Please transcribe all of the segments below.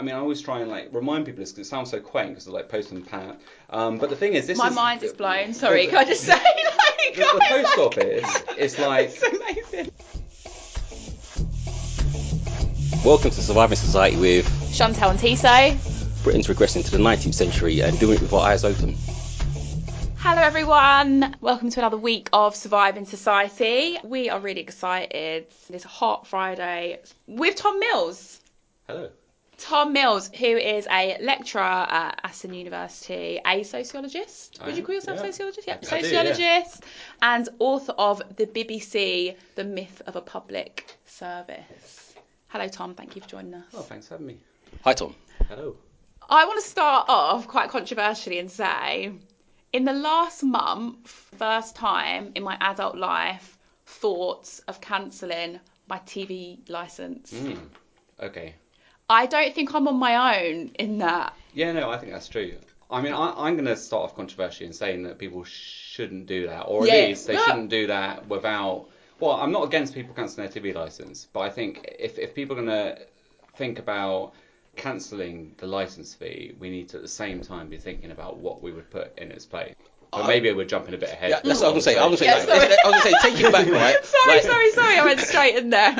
I mean, I always try and like remind people this because it sounds so quaint because it's like Postman Pat. Um, but the thing is, this My is, mind is blown. Sorry, the- can I just say? Like, the, the post like- office is like It's amazing. Welcome to Surviving Society with Chantelle and Tissot. Britain's regressing to the 19th century and doing it with our eyes open. Hello, everyone. Welcome to another week of Surviving Society. We are really excited. It's a hot Friday with Tom Mills. hello. Tom Mills, who is a lecturer at Aston University, a sociologist. I Would you call yourself yeah. sociologist? Yeah, I do, yeah. sociologist, and author of the BBC, The Myth of a Public Service. Hello, Tom. Thank you for joining us. Oh, thanks for having me. Hi, Tom. Hello. I want to start off quite controversially and say, in the last month, first time in my adult life, thoughts of cancelling my TV license. Mm. Okay. I don't think I'm on my own in that. Yeah, no, I think that's true. I mean, I, I'm going to start off controversially in saying that people shouldn't do that, or at least they shouldn't do that without. Well, I'm not against people cancelling their TV license, but I think if if people are going to think about cancelling the license fee, we need to at the same time be thinking about what we would put in its place. But maybe we're jumping a bit ahead. Yeah, that's what I was going to say. I was going Yeah, to say, I was going to say, take it back, right? Sorry, Like, sorry, sorry. I went straight in there.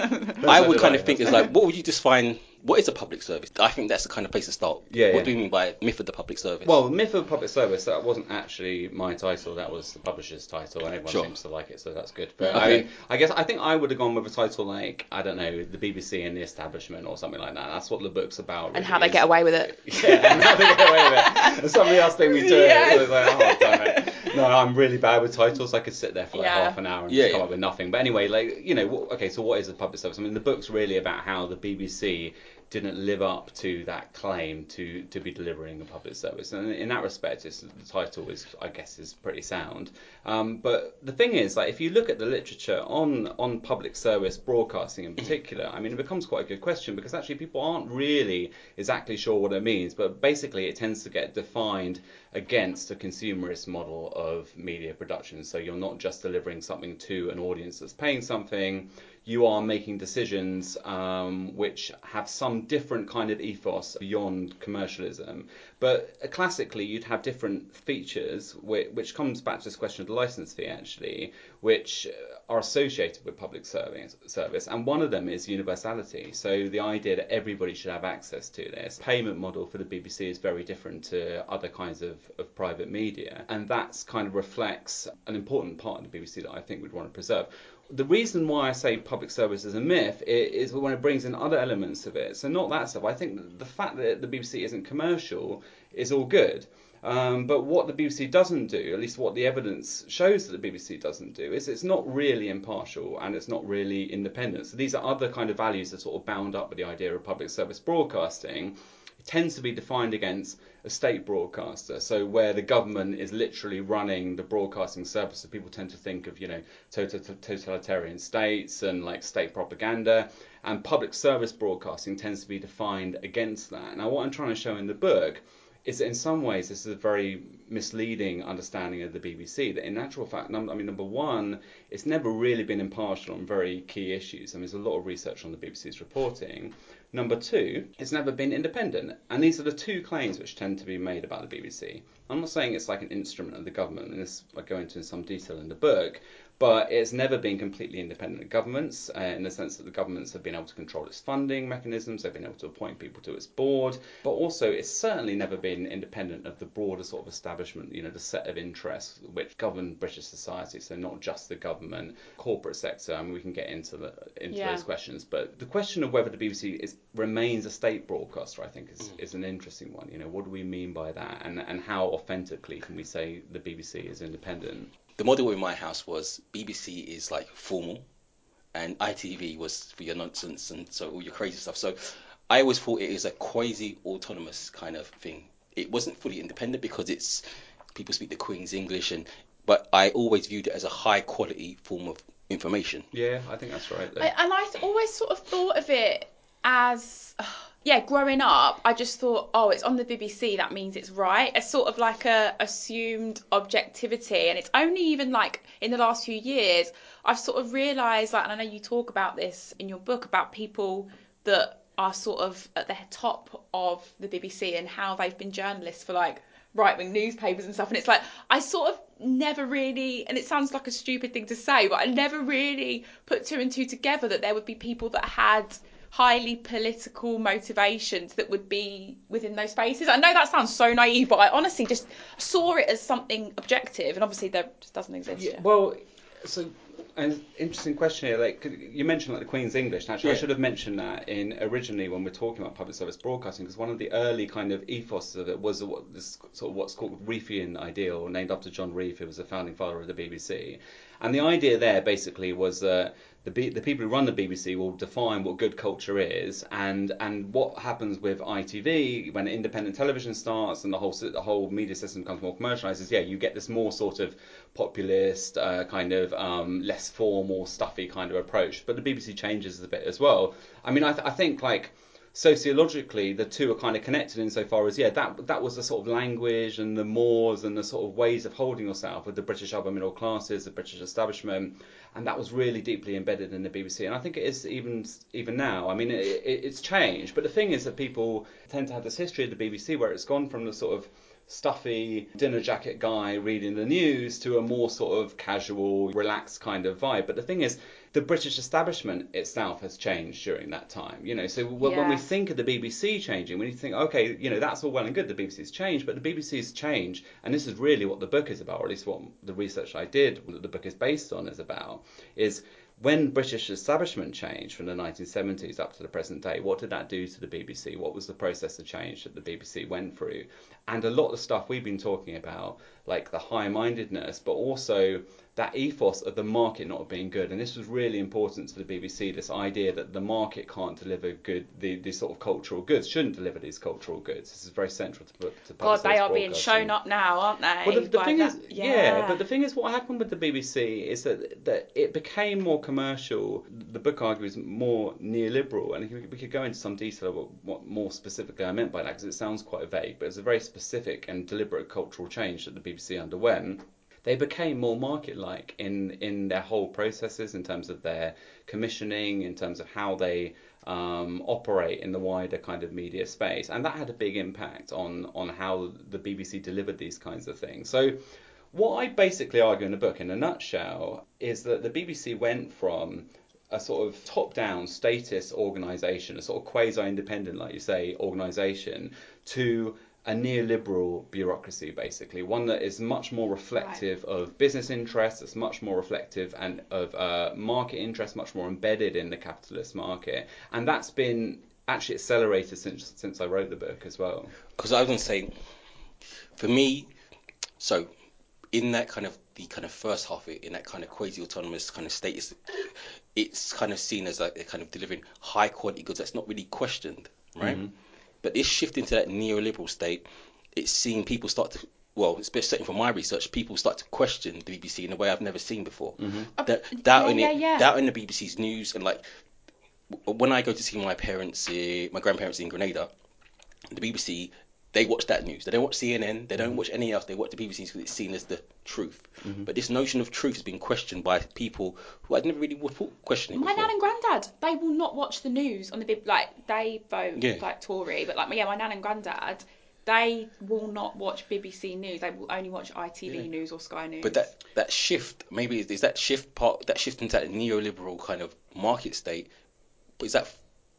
I would kind of think it's like, what would you define? What is a public service? I think that's the kind of place to start. Yeah, What yeah. do you mean by myth of the public service? Well, Myth of Public Service, that wasn't actually my title, that was the publisher's title, and everyone Sure. seems to like it, so that's good. But Okay. I mean, I guess I think I would have gone with a title like, I don't know, the BBC and the establishment or something like that. That's what the book's about. and how they is- get away with it. Yeah, and how they get away with it. And somebody else think we do Yeah. it. So it's like, oh, damn it. No, I'm really bad with titles. I could sit there for like Yeah. half an hour and Yeah, just come yeah. up with nothing. But anyway, like, you know, wh- okay, so what is the public service? I mean, the book's really about how the BBC didn't live up to that claim to, to be delivering a public service. And in that respect, the title is, I guess, is pretty sound. Um, but the thing is, like, if you look at the literature on, on public service broadcasting in particular, I mean, it becomes quite a good question because actually people aren't really exactly sure what it means. But basically, it tends to get defined against a consumerist model of media production. So you're not just delivering something to an audience that's paying something, you are making decisions um, which have some different kind of ethos beyond commercialism. But uh, classically, you'd have different features, which, which comes back to this question of the license fee, actually, which are associated with public service, service. And one of them is universality. So the idea that everybody should have access to this. Payment model for the BBC is very different to other kinds of, of private media. And that's kind of reflects an important part of the BBC that I think we'd want to preserve the reason why I say public service is a myth is when it brings in other elements of it. So not that stuff. I think the fact that the BBC isn't commercial is all good. Um, but what the BBC doesn't do, at least what the evidence shows that the BBC doesn't do, is it's not really impartial and it's not really independent. So these are other kind of values that are sort of bound up with the idea of public service broadcasting. It tends to be defined against a state broadcaster, so where the government is literally running the broadcasting service. So people tend to think of, you know, total- totalitarian states and like state propaganda, and public service broadcasting tends to be defined against that. Now, what I'm trying to show in the book is that in some ways this is a very misleading understanding of the BBC. That in actual fact, num- I mean, number one, it's never really been impartial on very key issues. I mean, there's a lot of research on the BBC's reporting. Number two, it's never been independent. And these are the two claims which tend to be made about the BBC. I'm not saying it's like an instrument of the government, and this I go into in some detail in the book, but it's never been completely independent of governments uh, in the sense that the governments have been able to control its funding mechanisms, they've been able to appoint people to its board, but also it's certainly never been independent of the broader sort of establishment, you know, the set of interests which govern British society. So not just the government, corporate sector. I mean, we can get into the into Yeah. those questions, but the question of whether the BBC is remains a state broadcaster, I think, is, is an interesting one. You know, what do we mean by that, and and how authentically can we say the BBC is independent? The model in my house was BBC is like formal, and ITV was for your nonsense and so all your crazy stuff. So I always thought it is a quasi autonomous kind of thing. It wasn't fully independent because it's people speak the Queen's English and but I always viewed it as a high quality form of information. Yeah, I think that's right. I, and I always sort of thought of it as yeah, growing up, I just thought, oh, it's on the BBC, that means it's right. It's sort of like a assumed objectivity, and it's only even like in the last few years I've sort of realised, like, and I know you talk about this in your book about people that are sort of at the top of the BBC and how they've been journalists for like right wing newspapers and stuff. And it's like, I sort of never really, and it sounds like a stupid thing to say, but I never really put two and two together that there would be people that had highly political motivations that would be within those spaces. I know that sounds so naive, but I honestly just saw it as something objective, and obviously that just doesn't exist. Yeah, well, so an interesting question here. Like you mentioned, like the Queen's English. Actually, I should have mentioned that in originally when we're talking about public service broadcasting, because one of the early kind of ethos of it was what this sort of what's called Reithian ideal, named after John Reith, who was the founding father of the BBC. And the idea there basically was that the B- the people who run the BBC will define what good culture is, and and what happens with ITV when independent television starts and the whole the whole media system becomes more commercialized. Is yeah, you get this more sort of populist, uh, kind of um, less formal, stuffy kind of approach. But the BBC changes a bit as well. I mean, I, th- I think like sociologically the two are kind of connected insofar as yeah that that was the sort of language and the mores and the sort of ways of holding yourself with the British upper middle classes the British establishment and that was really deeply embedded in the BBC and I think it is even even now. I mean it, it, it's changed. But the thing is that people tend to have this history of the BBC where it's gone from the sort of stuffy dinner jacket guy reading the news to a more sort of casual relaxed kind of vibe. But the thing is the British establishment itself has changed during that time you know so when, when we think of the BBC changing we need to think okay you know that's all well and good the BBC's changed but the BBC's changed and this is really what the book is about or at least what the research I did that the book is based on is about is when British establishment changed from the 1970s up to the present day, what did that do to the BBC? What was the process of change that the BBC went through? And a lot of the stuff we've been talking about, like the high mindedness, but also that ethos of the market not being good. And this was really important to the BBC this idea that the market can't deliver good, the, these sort of cultural goods, shouldn't deliver these cultural goods. This is very central to, to public God, they are being shown up now, aren't they? Well, the, the thing that- is, yeah. but the thing is, what happened with the BBC is that that it became more commercial. The book argues more neoliberal, and we could go into some detail of what, what more specifically I meant by that, because it sounds quite vague, but it's a very specific and deliberate cultural change that the BBC underwent. They became more market-like in in their whole processes, in terms of their commissioning, in terms of how they um, operate in the wider kind of media space, and that had a big impact on on how the BBC delivered these kinds of things. So, what I basically argue in the book, in a nutshell, is that the BBC went from a sort of top-down status organisation, a sort of quasi-independent, like you say, organisation, to a neoliberal bureaucracy, basically, one that is much more reflective of business interests, it's much more reflective and of uh, market interests, much more embedded in the capitalist market, and that's been actually accelerated since since I wrote the book as well. because I was going to say, for me, so in that kind of the kind of first half of it, in that kind of quasi autonomous kind of status, it's kind of seen as like they're kind of delivering high quality goods that's not really questioned, right? But this shift into that neoliberal state, it's seeing people start to well, especially from my research, people start to question the BBC in a way I've never seen before. That, doubting yeah, it, yeah. doubting the BBC's news, and like when I go to see my parents, uh, my grandparents in Grenada, the BBC, they watch that news. They don't watch CNN. They don't mm-hmm. watch any else. They watch the BBC because it's seen as the truth. Mm-hmm. But this notion of truth has been questioned by people who I'd never really would thought questioning. My before. nan and granddad, they will not watch the news on the big like they vote Yeah. like Tory, but like yeah, my nan and granddad, they will not watch BBC News. They will only watch ITV Yeah. News or Sky News. But that that shift, maybe is, is that shift part that shift into that neoliberal kind of market state? Is that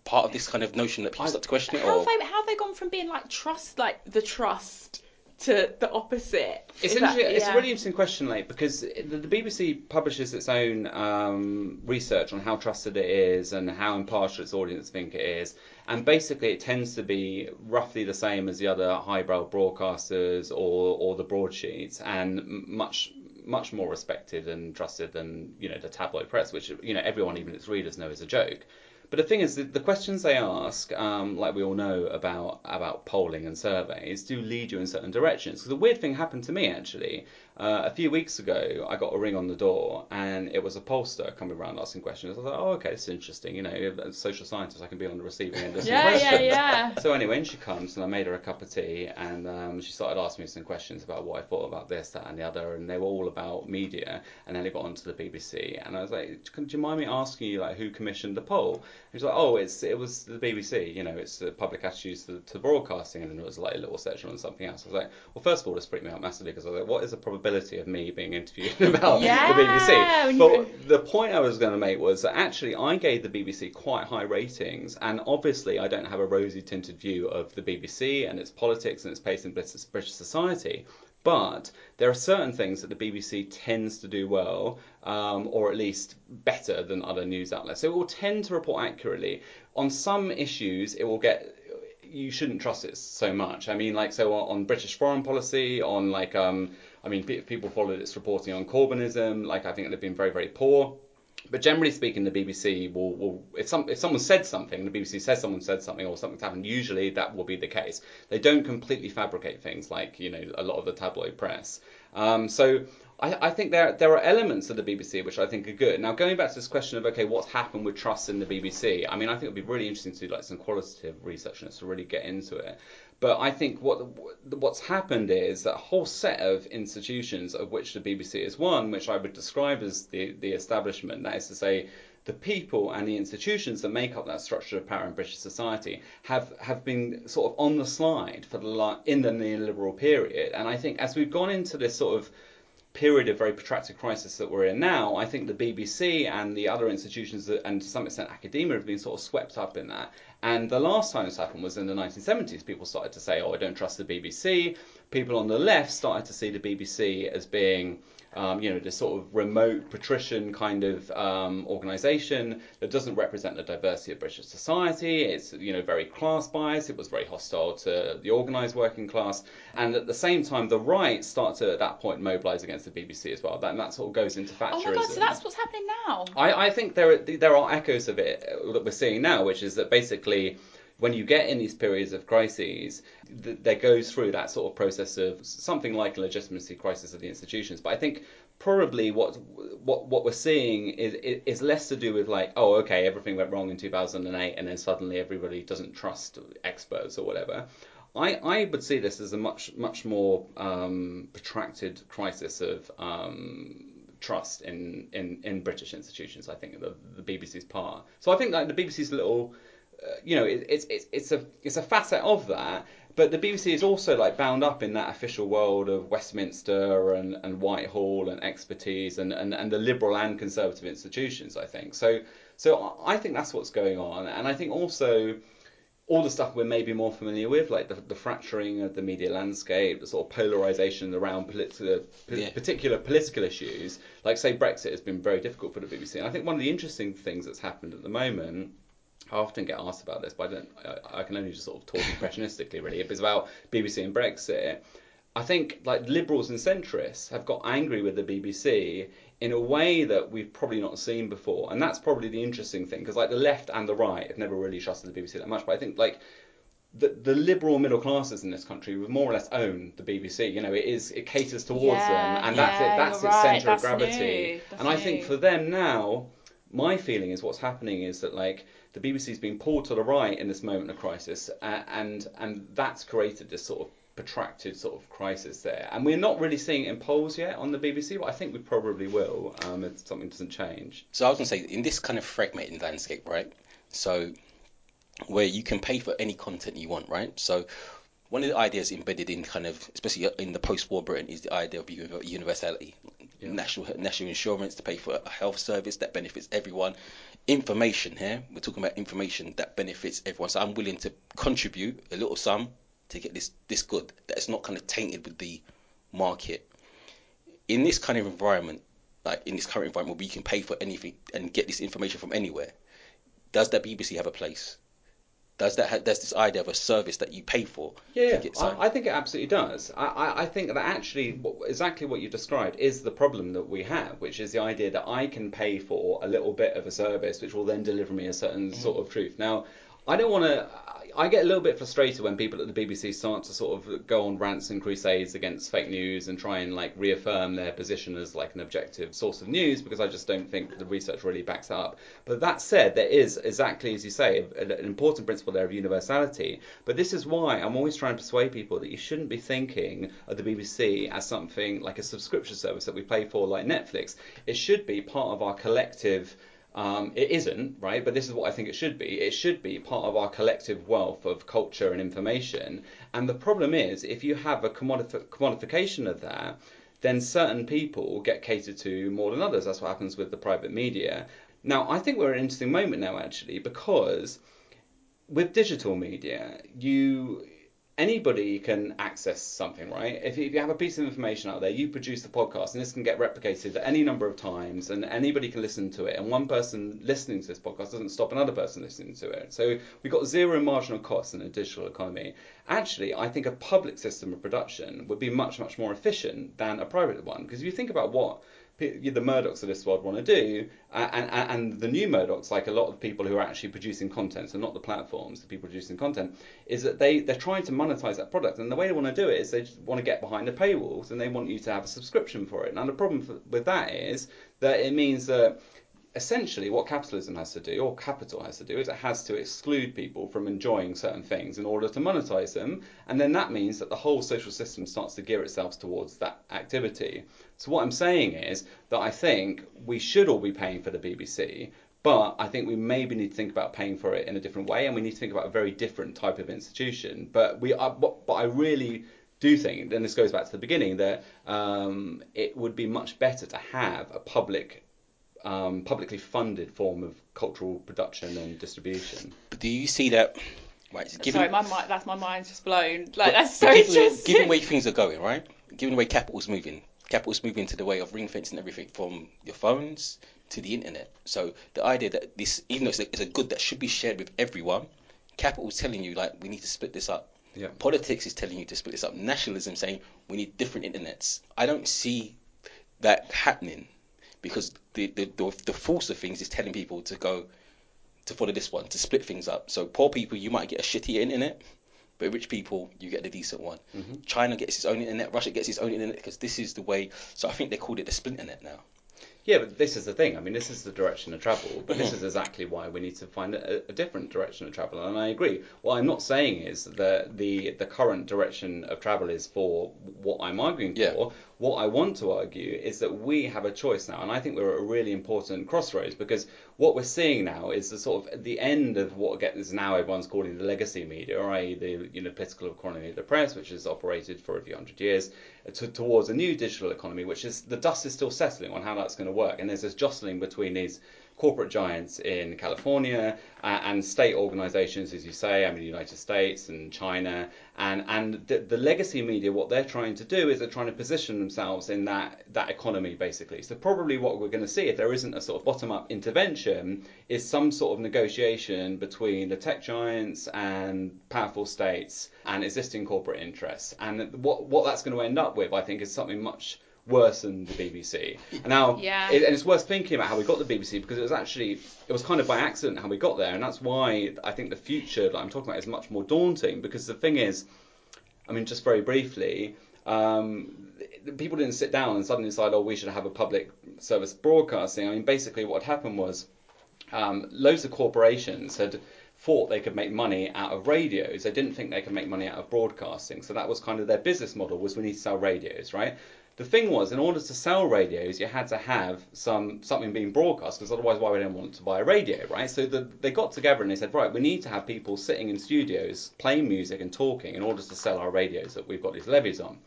part of this kind of notion that people start to question it? how Or have they how have they gone from being like trust like the trust to the opposite? It's, Is that- interesting, it's a really interesting question, like because the, the BBC publishes its own um, research on how trusted it is and how impartial its audience think it is, and basically it tends to be roughly the same as the other highbrow broadcasters or or the broadsheets, and much much more respected and trusted than you know the tabloid press, which you know everyone, even its readers, know is a joke. But the thing is, the, the questions they ask, um, like we all know about about polling and surveys, do lead you in certain directions. 'Cause the weird thing happened to me actually. Uh, a few weeks ago, I got a ring on the door, and it was a pollster coming around asking questions. I was like, "Oh, okay, it's interesting. You know, social scientist, I can be on the receiving end of some Yeah, questions." yeah, yeah. So anyway, in she comes, and I made her a cup of tea, and um, she started asking me some questions about what I thought about this, that, and the other, and they were all about media. And then it got onto the BBC, and I was like, "Do you mind me asking you like who commissioned the poll?" He was like, "Oh, it's it was the BBC. You know, it's the public attitudes to, to broadcasting." And then it was like a little section on something else. I was like, "Well, first of all, this freaked me out massively because I was like, what is the probability of me being interviewed about Yeah, the BBC?" you- But the point I was going to make was that actually I gave the BBC quite high ratings, and obviously I don't have a rosy tinted view of the BBC and its politics and its place in British British society. But there are certain things that the BBC tends to do well, um, or at least better than other news outlets. So it will tend to report accurately. On some issues, it will get you shouldn't trust it so much. I mean, like so on, on British foreign policy, on like um, I mean, pe- people followed its reporting on Corbynism. Like I think they've been very very poor. But generally speaking, the BBC will, will if some if someone said something, the BBC says someone said something or something's happened. Usually that will be the case. They don't completely fabricate things like you know a lot of the tabloid press. Um, so I, I think there there are elements of the BBC which I think are good. Now going back to this question of okay, what's happened with trust in the BBC? I mean, I think it'd be really interesting to do like some qualitative research this to really get into it. But I think what what's happened is that a whole set of institutions, of which the BBC is one, which I would describe as the the establishment. That is to say, the people and the institutions that make up that structure of power in British society have have been sort of on the slide for the in the neoliberal period. And I think as we've gone into this sort of period of very protracted crisis that we're in now, I think the BBC and the other institutions that, and to some extent academia have been sort of swept up in that. And the last time this happened was in the 1970s. People started to say, "Oh, I don't trust the BBC." People on the left started to see the BBC as being um, you know, this sort of remote patrician kind of um, organisation that doesn't represent the diversity of British society. It's you know very class biased. It was very hostile to the organised working class, and at the same time, the right start to at that point mobilise against the BBC as well. That, and that sort of goes into Thatcherism. Oh my god, so that's what's happening now. I, I think there are, there are echoes of it that we're seeing now, which is that basically when you get in these periods of crises, th- there goes through that sort of process of something like a legitimacy crisis of the institutions. But I think probably what what what we're seeing is is less to do with like oh okay everything went wrong in 2008 and then suddenly everybody doesn't trust experts or whatever. I, I would see this as a much much more um, protracted crisis of um, trust in, in, in British institutions. I think the, the BBC's part. So I think that the BBC's little, Uh, you know, it, it's it's it's a it's a facet of that. But the BBC is also like bound up in that official world of Westminster and, and Whitehall and expertise and, and, and the liberal and conservative institutions. I think so. So I think that's what's going on, and I think also all the stuff we're maybe more familiar with, like the, the fracturing of the media landscape, the sort of polarization around political, uh, Yeah. particular political issues, like say Brexit has been very difficult for the BBC. And I think one of the interesting things that's happened at the moment, I often get asked about this, but I don't. I, I can only just sort of talk impressionistically, really. If it's about BBC and Brexit, I think like liberals and centrists have got angry with the BBC in a way that we've probably not seen before, and that's probably the interesting thing because like the left and the right have never really trusted the BBC that much. But I think like the, the liberal middle classes in this country would more or less own the BBC. You know, it is it caters towards Yeah, them, and that's it. That's its right, centre that's of gravity. new, and I think for them now, my feeling is what's happening is that like the BBC's been pulled to the right in this moment of crisis, uh, and and that's created this sort of protracted sort of crisis there. And we're not really seeing it in polls yet on the BBC, but I think we probably will um, if something doesn't change. So I was gonna say, in this kind of fragmented landscape, right? So where you can pay for any content you want, right? So one of the ideas embedded in kind of, especially in the post-war Britain, is the idea of universality, Yeah. national national insurance to pay for a health service that benefits everyone, information here. We're talking about information that benefits everyone. So I'm willing to contribute a little sum to get this this good that's not kind of tainted with the market. In this kind of environment, like in this current environment where we can pay for anything and get this information from anywhere, does that BBC have a place? Does that ha- does this idea of a service that you pay for? Yeah, to get some- I, I think it absolutely does. I, I, I think that actually exactly what you described is the problem that we have, which is the idea that I can pay for a little bit of a service which will then deliver me a certain mm. sort of truth. Now, I don't want to. I get a little bit frustrated when people at the BBC start to sort of go on rants and crusades against fake news and try and like reaffirm their position as like an objective source of news because I just don't think the research really backs it up. But that said, there is exactly as you say an important principle there of universality. But this is why I'm always trying to persuade people that you shouldn't be thinking of the BBC as something like a subscription service that we pay for like Netflix. It should be part of our collective um, it isn't, right? But this is what I think it should be. It should be part of our collective wealth of culture and information. And the problem is, if you have a commodif- commodification of that, then certain people get catered to more than others. That's what happens with the private media. Now, I think we're at an interesting moment now, actually, because with digital media, you anybody can access something, right? If you, if you have a piece of information out there, you produce the podcast, and this can get replicated any number of times, and anybody can listen to it. And one person listening to this podcast doesn't stop another person listening to it. So we've got zero marginal costs in a digital economy. Actually, I think a public system of production would be much, much more efficient than a private one. Because if you think about what the Murdochs of this world want to do, and, and, and the new Murdochs, like a lot of people who are actually producing content, so not the platforms, the people producing content, is that they, they're trying to monetize that product. And the way they want to do it is they just want to get behind the paywalls and they want you to have a subscription for it. Now, the problem for, with that is that it means that essentially what capitalism has to do, or capital has to do, is it has to exclude people from enjoying certain things in order to monetize them, and then that means that the whole social system starts to gear itself towards that activity. So what I'm saying is that I think we should all be paying for the BBC, but I think we maybe need to think about paying for it in a different way, and we need to think about a very different type of institution. But we are, but, I really do think, and this goes back to the beginning, that um, it would be much better to have a public um, publicly funded form of cultural production and distribution. But do you see that? Right, given, Sorry, my mind, that's my mind's just blown. Like that's so given, interesting. Given the way things are going, right? Given the way capital's moving, capital's moving to the way of ring fencing everything from your phones to the internet. So the idea that this, even though it's a, it's a good that should be shared with everyone, capital's telling you like we need to split this up. Yeah. Politics is telling you to split this up. Nationalism saying we need different internets. I don't see that happening because the, the, the, the force of things is telling people to go to follow this one, to split things up. So poor people, you might get a shitty internet, but rich people, you get the decent one. Mm-hmm. China gets its own internet, Russia gets its own internet because this is the way. So I think they called it the split internet now. Yeah, but this is the thing. I mean, this is the direction of travel, but this is exactly why we need to find a, a, different direction of travel. And I agree. What I'm not saying is that the the current direction of travel is for what I'm arguing Yeah. for. What I want to argue is that we have a choice now, and I think we're at a really important crossroads because what we're seeing now is the sort of the end of what gets now everyone's calling the legacy media, i.e. the you know political economy of the press, which has operated for a few hundred years, to, towards a new digital economy, which is the dust is still settling on how that's going to work, and there's this jostling between these corporate giants in California uh, and state organizations, as you say, I mean, the United States and China. And, and the, the, legacy media, what they're trying to do is they're trying to position themselves in that, that economy, basically. So, probably what we're going to see, if there isn't a sort of bottom up intervention, is some sort of negotiation between the tech giants and powerful states and existing corporate interests. And what, what that's going to end up with, I think, is something much worse than the BBC. And now, yeah. it, and it's worth thinking about how we got the BBC because it was actually it was kind of by accident how we got there, and that's why I think the future that I'm talking about is much more daunting. Because the thing is, I mean, just very briefly. Um, people didn't sit down and suddenly decide, oh, we should have a public service broadcasting. I mean, basically, what happened was um, loads of corporations had thought they could make money out of radios. They didn't think they could make money out of broadcasting. So that was kind of their business model was we need to sell radios, right? The thing was, in order to sell radios, you had to have some something being broadcast, because otherwise, why would anyone want to buy a radio, right? So the, they got together and they said, right, we need to have people sitting in studios playing music and talking in order to sell our radios that we've got these levies on.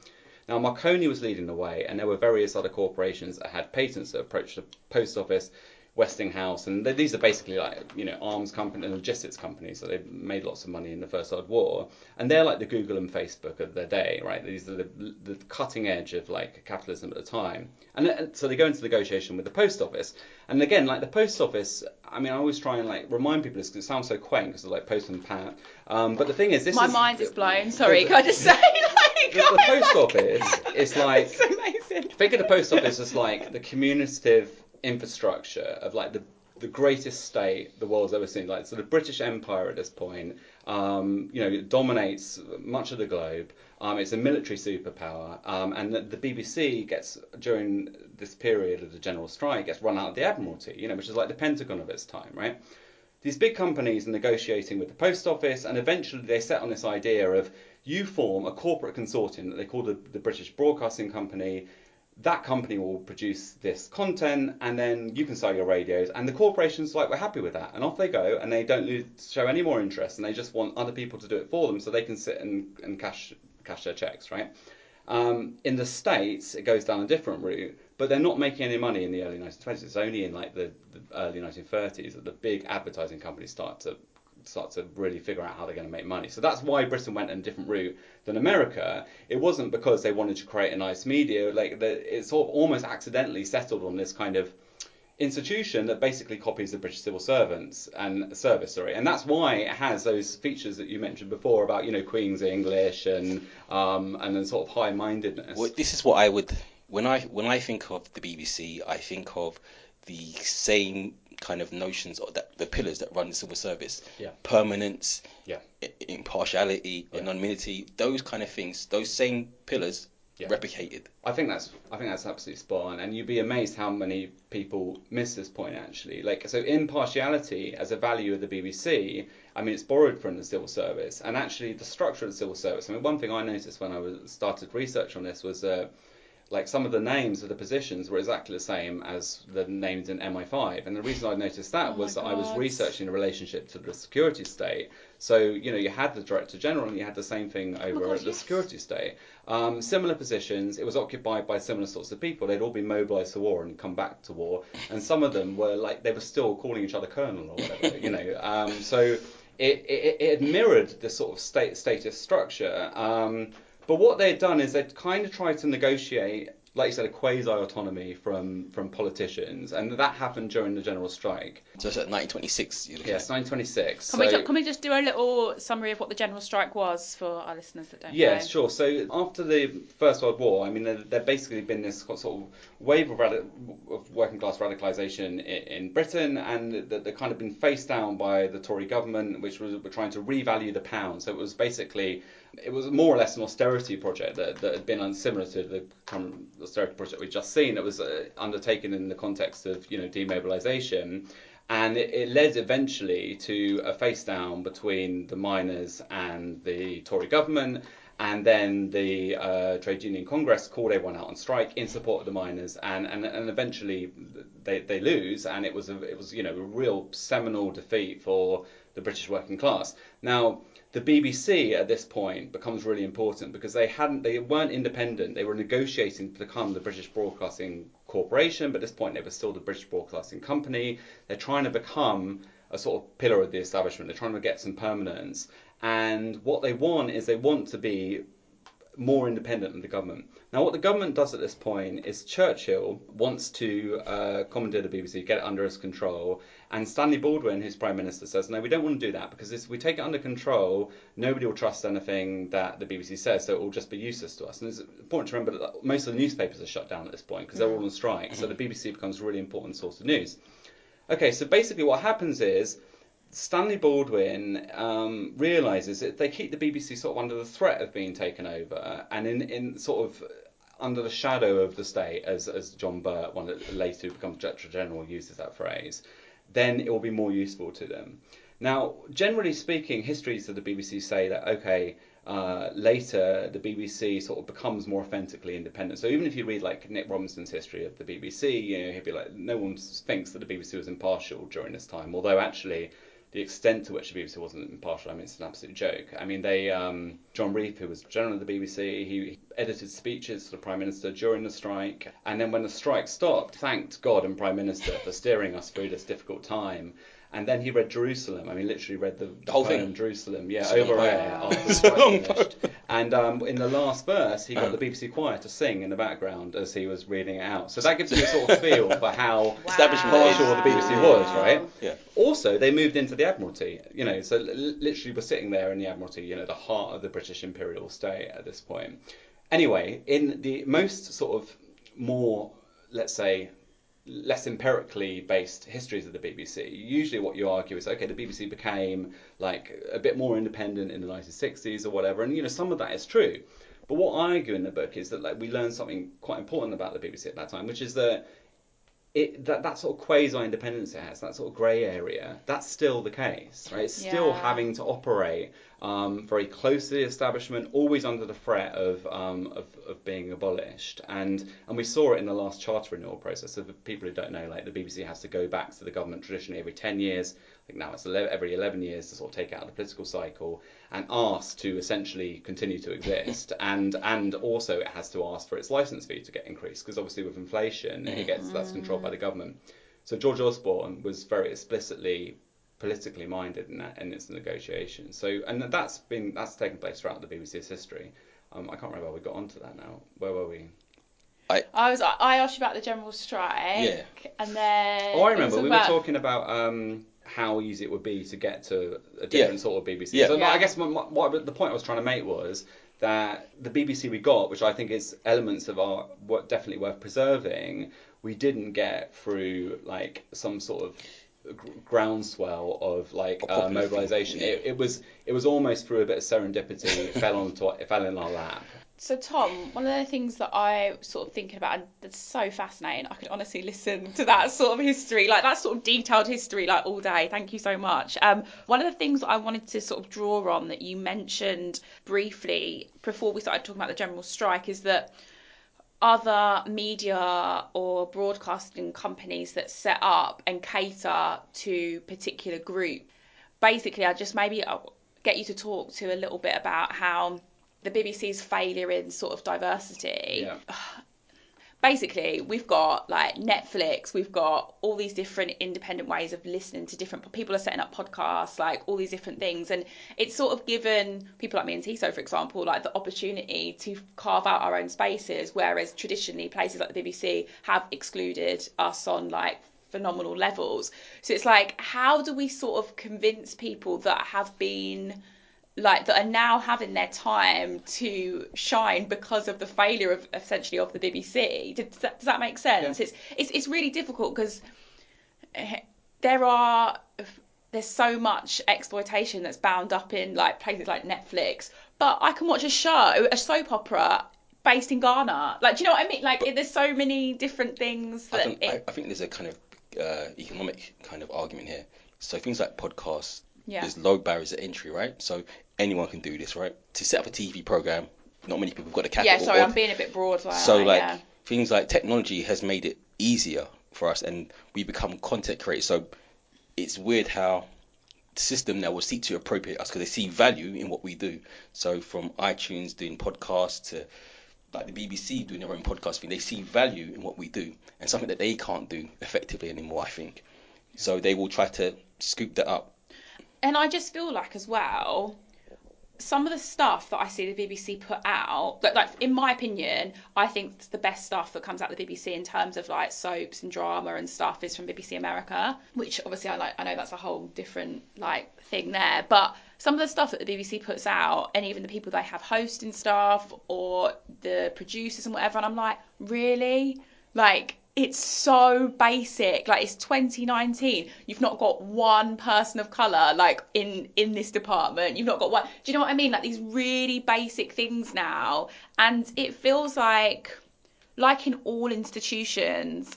Now, Marconi was leading the way, and there were various other corporations that had patents that approached the post office Westinghouse, and they, these are basically like you know arms company and logistics companies. So they've made lots of money in the First World War, and they're like the Google and Facebook of their day, right? These are the, the cutting edge of like capitalism at the time. And, and so they go into negotiation with the post office, and again, like the post office, I mean, I always try and like remind people this because it sounds so quaint because it's like Postman Pat. Um, but the thing is, this my is, mind is blown. Sorry, can I just say? Like, the, the post office is like it's amazing. think of the post office as like the communicative infrastructure of like the the greatest state the world's ever seen. Like so, the British Empire at this point, um, you know, dominates much of the globe. Um, it's a military superpower, um, and the, the BBC gets during this period of the general strike gets run out of the Admiralty, you know, which is like the Pentagon of its time, right? These big companies are negotiating with the post office, and eventually they set on this idea of you form a corporate consortium that they call the, the British Broadcasting Company. That company will produce this content, and then you can sell your radios. And the corporations like we're happy with that, and off they go, and they don't show any more interest, and they just want other people to do it for them, so they can sit and, and cash cash their checks, right? Um, in the States, it goes down a different route, but they're not making any money in the early 1920s. It's only in like the, the early 1930s that the big advertising companies start to start to really figure out how they're going to make money. So that's why Britain went a different route than America. It wasn't because they wanted to create a nice media. Like the, it sort of almost accidentally settled on this kind of institution that basically copies the British civil servants and service, sorry, and that's why it has those features that you mentioned before about you know Queen's English and um, and then sort of high-mindedness. Well, this is what I would when I when I think of the BBC, I think of the same kind of notions or that the pillars that run the civil service. Yeah. Permanence, Yeah. i- impartiality, Yeah. anonymity, those kind of things, those same pillars Yeah. replicated. I think that's I think that's absolutely spot on, and you'd be amazed how many people miss this point actually. Like so, impartiality as a value of the BBC. I mean, it's borrowed from the civil service, and actually the structure of the civil service. I mean, one thing I noticed when I was started research on this was. Uh, like some of the names of the positions were exactly the same as the names in MI5. And the reason I noticed that Oh was that I was researching the relationship to the security state. So, you know, you had the Director General and you had the same thing over Oh God, at the yes. security state. Um, similar positions, it was occupied by similar sorts of people. They'd all been mobilised to war and come back to war. And some of them were like, they were still calling each other colonel or whatever, you know. Um, so it, it, it mirrored this sort of state status structure. Um, but what they'd done is they'd kind of tried to negotiate, like you said, a quasi autonomy from, from politicians, and that happened during the general strike. So it's at 1926. You're looking Yes, 1926. Can, so, we, ju- can we just do a little summary of what the general strike was for our listeners that don't know? Yeah, know? sure. So after the First World War, I mean, there, there basically been this sort of wave of, radi- of working class radicalisation in, in Britain, and that they kind of been faced down by the Tory government, which was were trying to revalue the pound. So it was basically, it was more or less an austerity project that, that had been similar to the current austerity project we've just seen. It was uh, undertaken in the context of you know demobilisation. And it, it led eventually to a face down between the miners and the Tory government. And then the uh, Trade Union Congress called everyone out on strike in support of the miners, and, and, and eventually they, they lose, and it was a, it was you know a real seminal defeat for the British working class. Now the BBC at this point becomes really important because they hadn't they weren't independent. They were negotiating to become the British Broadcasting Corporation, but at this point they were still the British Broadcasting Company. They're trying to become a sort of pillar of the establishment. They're trying to get some permanence. And what they want is they want to be more independent of the government. Now, what the government does at this point is Churchill wants to uh, commandeer the BBC, get it under his control, and Stanley Baldwin, who's Prime Minister, says, no, we don't want to do that because if we take it under control, nobody will trust anything that the BBC says, so it will just be useless to us. And it's important to remember that most of the newspapers are shut down at this point because they're all on strike, so the BBC becomes a really important source of news. Okay, so basically what happens is Stanley Baldwin um, realizes that they keep the BBC sort of under the threat of being taken over, and in, in sort of under the shadow of the state, as as John Birt, one that later becomes Director General, uses that phrase, then it will be more useful to them. Now, generally speaking, histories of the BBC say that okay. Uh, later, the BBC sort of becomes more authentically independent. So even if you read like Nick Robinson's history of the BBC, you know, he'd be like, no one thinks that the BBC was impartial during this time. Although actually, the extent to which the BBC wasn't impartial, I mean, it's an absolute joke. I mean, they, um, John Reith, who was general of the BBC, he edited speeches to the Prime Minister during the strike, and then when the strike stopped, thanked God and Prime Minister for steering us through this difficult time. And then he read Jerusalem. I mean, literally read the, the whole poem thing? Jerusalem, yeah, It's a over air after the It's a long strike finished. And um, in the last verse, he got the BBC choir to sing in the background as he was reading it out. So that gives you a sort of feel for how Establishment partial is. the BBC was, right? Yeah. Also, they moved into the Admiralty, you know, so li- literally we're sitting there in the Admiralty, you know, the heart of the British imperial state at this point. Anyway, in the most sort of more, let's say, less empirically based histories of the BBC, usually what you argue is okay, the BBC became like a bit more independent in the 1960s or whatever, and you know some of that is true. But what I argue in the book is that like we learned something quite important about the BBC at that time, which is that it, that, that sort of quasi independence it has, that sort of grey area, that's still the case, right? It's still having to operate um, very close to the establishment, always under the threat of, um, of of being abolished. And and we saw it in the last charter renewal process. So for people who don't know, like the BBC has to go back to the government traditionally every 10 years. I think now it's 11, every 11 years to sort of take out of the political cycle and asked to essentially continue to exist. and and also it has to ask for its license fee to get increased because obviously with inflation it gets that's controlled by the government. So George Osborne was very explicitly politically minded in that in its negotiations. So and that's been that's taken place throughout the BBC's history. Um, I can't remember how we got onto that now. Where were we? I I was I asked you about the general strike. Yeah. And then Oh, I remember. was We were about- talking about um, how easy it would be to get to a different Yeah. sort of BBC. Yeah. So Yeah. I guess my, my, what the point I was trying to make was that the BBC we got, which I think is elements of our what definitely worth preserving, we didn't get through like some sort of groundswell of like uh, mobilisation. yeah. It, it was it was almost through a bit of serendipity. it fell onto it fell in our lap. So Tom, one of the things that I sort of thinking about and that's so fascinating. I could honestly listen to that sort of history, like that sort of detailed history, like all day. Thank you so much. Um, one of the things that I wanted to sort of draw on that you mentioned briefly before we started talking about the general strike is that other media or broadcasting companies that set up and cater to particular group. Basically, I just maybe I'll get you to talk to a little bit about how the BBC's failure in sort of diversity Yeah. basically we've got like Netflix, we've got all these different independent ways of listening to different people are setting up podcasts, like all these different things, and it's sort of given people like me and Tissot, for example, like the opportunity to carve out our own spaces, whereas traditionally places like the BBC have excluded us on like phenomenal levels. So it's like, how do we sort of convince people that have been like that are now having their time to shine because of the failure of essentially of the BBC. Does that, does that make sense? Yeah. It's, it's it's really difficult because there are there's so much exploitation that's bound up in like places like Netflix. But I can watch a show, a soap opera based in Ghana. Like, do you know what I mean? Like, there's so many different things I it, I, I think there's a kind of uh, economic kind of argument here. So things like podcasts, Yeah. there's low barriers to entry, right? So anyone can do this, right? To set up a TV program, not many people have got the capital. yeah. Sorry, or- I'm being a bit broad. Like, so like yeah. things like technology has made it easier for us, and we become content creators. So it's weird how the system now will seek to appropriate us because they see value in what we do. So from iTunes doing podcasts to like the BBC doing their own podcast thing, they see value in what we do and something that they can't do effectively anymore. I think. So they will try to scoop that up. and I just feel like as well, some of the stuff that I see the BBC put out, like, like in my opinion, I think the best stuff that comes out of the BBC in terms of like soaps and drama and stuff is from BBC America, which obviously I like. I know that's a whole different like thing there, but some of the stuff that the BBC puts out, and even the people they have hosting stuff or the producers and whatever, and I'm like, really, like it's so basic like it's 2019 you've not got one person of color like in in this department. You've not got one do you know what i mean? Like these really basic things now. And it feels like like in all institutions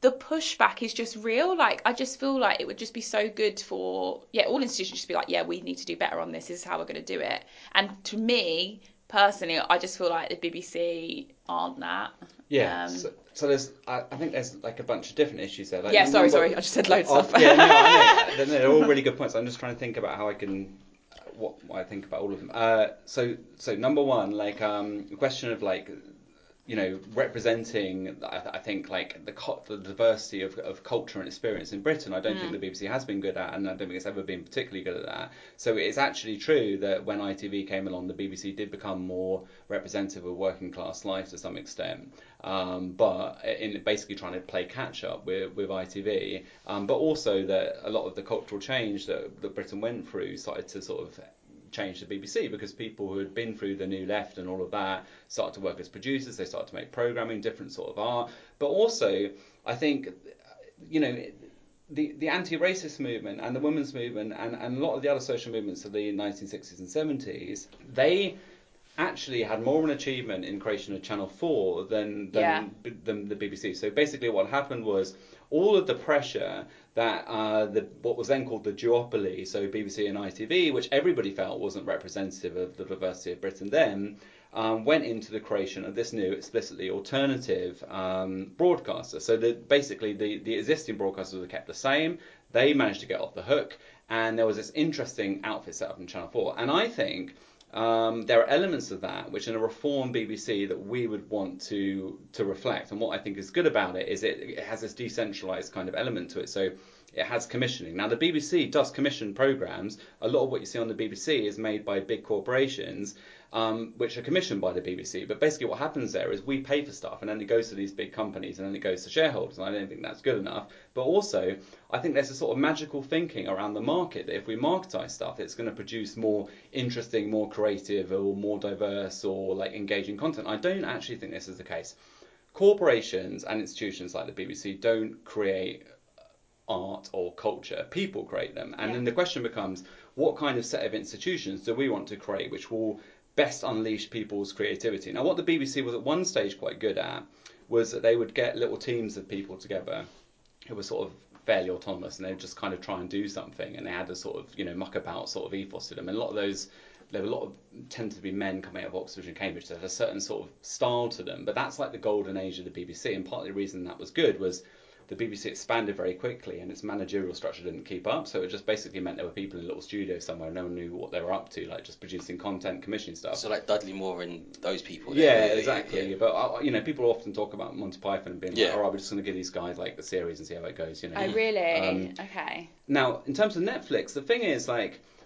the pushback is just real. Like i just feel like it would just be so good for yeah all institutions just be like yeah we need to do better on this. This is how we're going to do it. And to me personally i just feel like the bbc aren't that Yeah. Um, so, so there's, I, I think there's like a bunch of different issues there. Like, Yeah, sorry, sorry, I just said loads of Oh, stuff. yeah, no, I know. They're, all really good points. I'm just trying to think about how I can, what, what I think about all of them. Uh, so, so number one, like, um, question of like, you know, representing, I, I think like the, co- the diversity of, of culture and experience in Britain. I don't Mm. think the BBC has been good at, and I don't think it's ever been particularly good at that. So it's actually true that when ITV came along, the BBC did become more representative of working class life to some extent. Um, but in basically trying to play catch up with, with ITV, um, but also that a lot of the cultural change that, that Britain went through started to sort of changed the BBC because people who had been through the New Left and all of that started to work as producers. They started to make programming, different sort of art. But also, I think, you know. The, the anti-racist movement and the women's movement and, and a lot of the other social movements of the 1960s and 70s, they actually had more of an achievement in creation of Channel 4 than than, Yeah. than the BBC. So basically, what happened was all of the pressure that uh, the what was then called the duopoly, so BBC and ITV, which everybody felt wasn't representative of the diversity of Britain then. Um, went into the creation of this new explicitly alternative um, broadcaster. So that basically the, the existing broadcasters were kept the same. They managed to get off the hook, and there was this interesting outfit set up in Channel 4. And I think um, there are elements of that which in a reformed BBC that we would want to to reflect. And what I think is good about it is it, it has this decentralized kind of element to it. So it has commissioning. Now the BBC does commission programs. A lot of what you see on the BBC is made by big corporations. Um, which are commissioned by the BBC, but basically what happens there is we pay for stuff, and then it goes to these big companies, and then it goes to shareholders, and I don't think that's good enough. But also, I think there's a sort of magical thinking around the market that if we marketize stuff, it's going to produce more interesting, more creative, or more diverse, or like engaging content. I don't actually think this is the case. Corporations and institutions like the BBC don't create art or culture. People create them. And Yeah. then the question becomes what kind of set of institutions do we want to create which will best unleash people's creativity? Now, what the BBC was at one stage quite good at was that they would get little teams of people together who were sort of fairly autonomous and they would just kind of try and do something and they had a sort of, you know, muck about sort of ethos to them. And a lot of those there were a lot of tended to be men coming out of Oxford and Cambridge that had a certain sort of style to them. But that's like the golden age of the BBC, and part of the reason that was good was the BBC expanded very quickly and its managerial structure didn't keep up. So it just basically meant there were people in little studios somewhere, and no one knew what they were up to, like just producing content, commissioning stuff. So like Dudley Moore and those people. yeah, there, exactly. yeah. But uh, you know, people often talk about Monty Python and being Yeah. like, "All right, we're just going to give these guys like the series and see how it goes." You know. Oh, really? Um, okay. Now, in terms of Netflix, the thing is like the-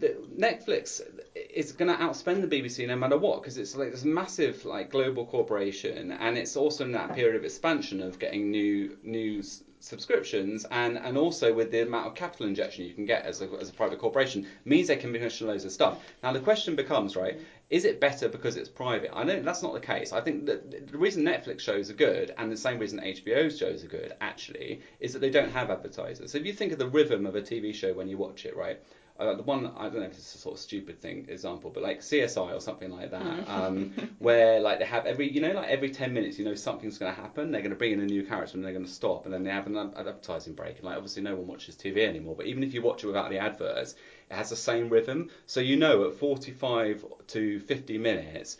Netflix is going to outspend the BBC no matter what because it's like this massive like global corporation and it's also in that period of expansion of getting new new subscriptions and and also with the amount of capital injection you can get as a, as a private corporation means they can commission loads of stuff. Now the question becomes right is it better because it's private? I know that's not the case. I think that the reason Netflix shows are good and the same reason HBO shows are good actually is that they don't have advertisers. So if you think of the rhythm of a TV show when you watch it, right? Uh, the one I don't know if it's a sort of stupid thing example, but like CSI or something like that, um, where like they have every you know like every ten minutes you know something's going to happen. They're going to bring in a new character and they're going to stop, and then they have an ad- advertising break. And like obviously no one watches TV anymore, but even if you watch it without the adverts, it has the same rhythm. So you know at 45 to 50 minutes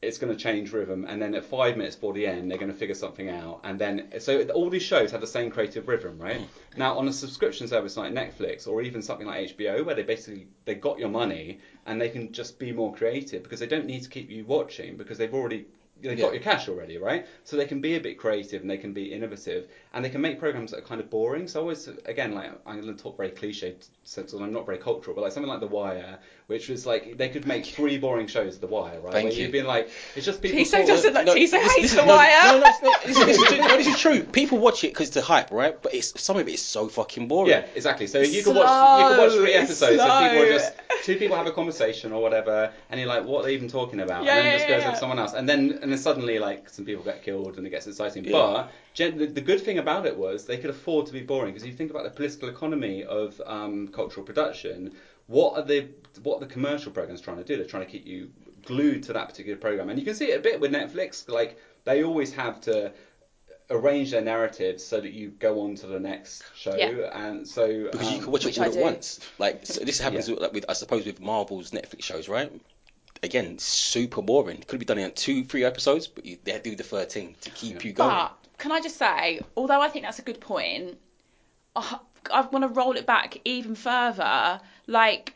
it's going to change rhythm, and then at five minutes before the end, they're going to figure something out, and then so all these shows have the same creative rhythm, right? Hmm. Now on a subscription service like Netflix or even something like HBO, where they basically they got your money and they can just be more creative because they don't need to keep you watching because they've already they've got your cash already, right? So they can be a bit creative and they can be innovative and they can make programs that are kind of boring. So I always, again, like I'm going to talk very cliche sense, and I'm not very cultural, but like something like The Wire, which was like they could make three boring shows of The Wire, right? Thank Where you. you've been like, it's just people. Tissot sort of- doesn't like No, Tissot this- hates this- the no, wire. No, no, it's not- this, this, is, no, this is true. People watch it because it's the hype, right? But it's some of it is so fucking boring. Yeah, exactly. So you can watch you can watch three Slow, episodes. So people are just two people have a conversation or whatever, and you're like, what are they even talking about? Yeah, and then it yeah, just goes yeah. to someone else, and then and then suddenly like some people get killed and it gets exciting. Yeah. But gen- the, the good thing about it was they could afford to be boring because if you think about the political economy of um, cultural production. What are the what are the commercial programs trying to do? They're trying to keep you glued to that particular program, and you can see it a bit with Netflix. Like they always have to arrange their narratives so that you go on to the next show, Yeah. and so Because you um, can watch Which it all I at do. once. Like so this happens Yeah. with, like, with I suppose with Marvel's Netflix shows, right? Again, super boring. Could be done in two, three episodes, but you, they do the thirteen to keep Yeah. you going. But can I just say, although I think that's a good point, I, I want to roll it back even further. Like,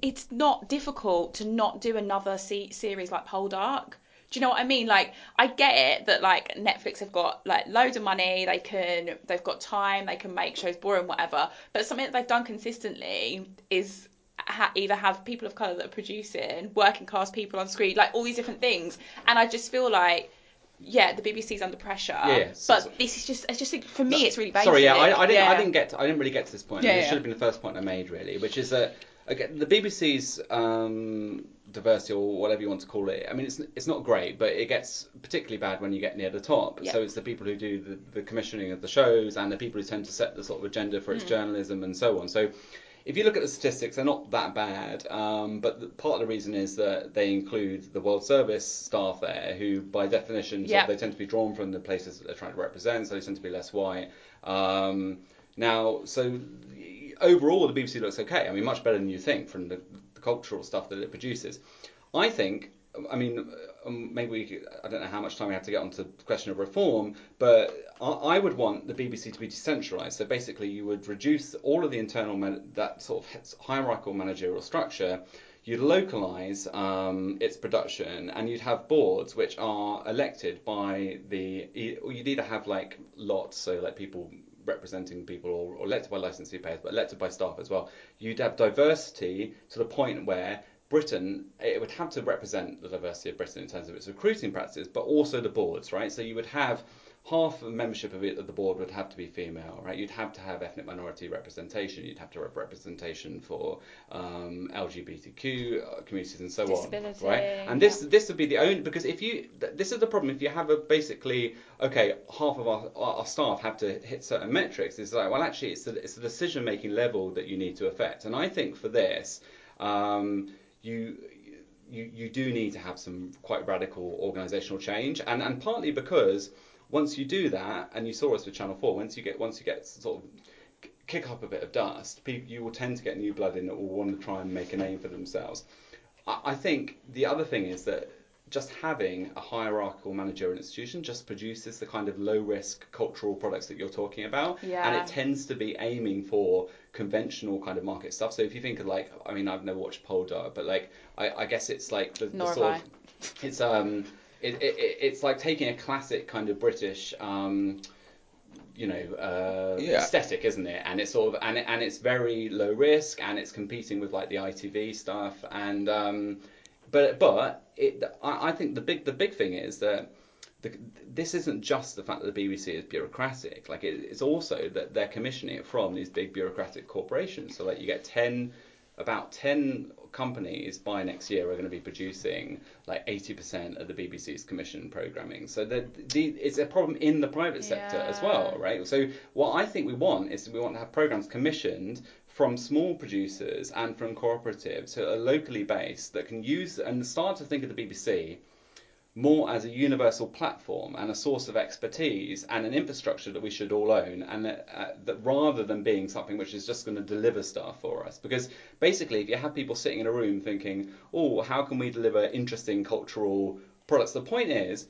it's not difficult to not do another se- series like Poldark. Do you know what I mean? Like, I get it that like Netflix have got like loads of money, they can, they've got time, they can make shows boring, whatever. But something that they've done consistently is ha- either have people of color that are producing, working class people on screen, like all these different things. And I just feel like, yeah, the BBC's under pressure. Yeah, yeah. So- but so- this is just, it's just for me, it's really basic. Sorry, yeah, I, I didn't, I didn't get, to, I didn't really get to this point. Yeah, it yeah. should have been the first point I made, really, which is that again, the BBC's um, diversity or whatever you want to call it. I mean, it's it's not great, but it gets particularly bad when you get near the top. Yeah. So it's the people who do the, the commissioning of the shows and the people who tend to set the sort of agenda for its journalism and so on. So. If you look at the statistics, they're not that bad, um, but the, part of the reason is that they include the World Service staff there, who by definition Yeah. they tend to be drawn from the places that they're trying to represent, so they tend to be less white. Um, now, so overall, the BBC looks okay. I mean, much better than you think from the, the cultural stuff that it produces. I think, I mean, um, maybe we could, I don't know how much time we have to get onto the question of reform, but I, would want the BBC to be decentralised. So basically, you would reduce all of the internal man- that sort of hierarchical managerial structure. You'd localise um, its production, and you'd have boards which are elected by the. you'd either have like lots, so like people representing people, or, or elected by licensee payers, but elected by staff as well. You'd have diversity to the point where Britain, it would have to represent the diversity of Britain in terms of its recruiting practices, but also the boards, right? So you would have half of membership of it of the board would have to be female, right? You'd have to have ethnic minority representation. You'd have to have representation for um, LGBTQ communities and so Disability, on, right? And this this would be the only because if you th- this is the problem if you have a basically okay half of our, our our staff have to hit certain metrics. It's like well actually it's the it's the decision making level that you need to affect. And I think for this. Um, you you you do need to have some quite radical organisational change, and and partly because once you do that, and you saw us with Channel Four, once you get once you get sort of kick up a bit of dust, people, you will tend to get new blood in that will want to try and make a name for themselves. I, I think the other thing is that just having a hierarchical managerial institution just produces the kind of low risk cultural products that you're talking about, and it tends to be aiming for conventional kind of market stuff. So if you think of like, I mean, I've never watched Poldark, but like, I, I guess it's like the, the sort I. of, it's um, it, it, it- it's like taking a classic kind of British um, you know, uh, Yeah. aesthetic, isn't it? And it's sort of and it, and it's very low risk, and it's competing with like the ITV stuff, and um, but but it, I, I think the big the big thing is that. The, this isn't just the fact that the BBC is bureaucratic. Like it, it's also that they're commissioning it from these big bureaucratic corporations. So like you get ten, about ten companies by next year are going to be producing like 80% of the BBC's commission programming. So the, the, it's a problem in the private sector as well, right? So what I think we want is we want to have programs commissioned from small producers and from cooperatives who are locally based that can use and start to think of the BBC more as a universal platform and a source of expertise and an infrastructure that we should all own, and that, uh, that rather than being something which is just going to deliver stuff for us. Because basically, if you have people sitting in a room thinking, "Oh, how can we deliver interesting cultural products?" The point is,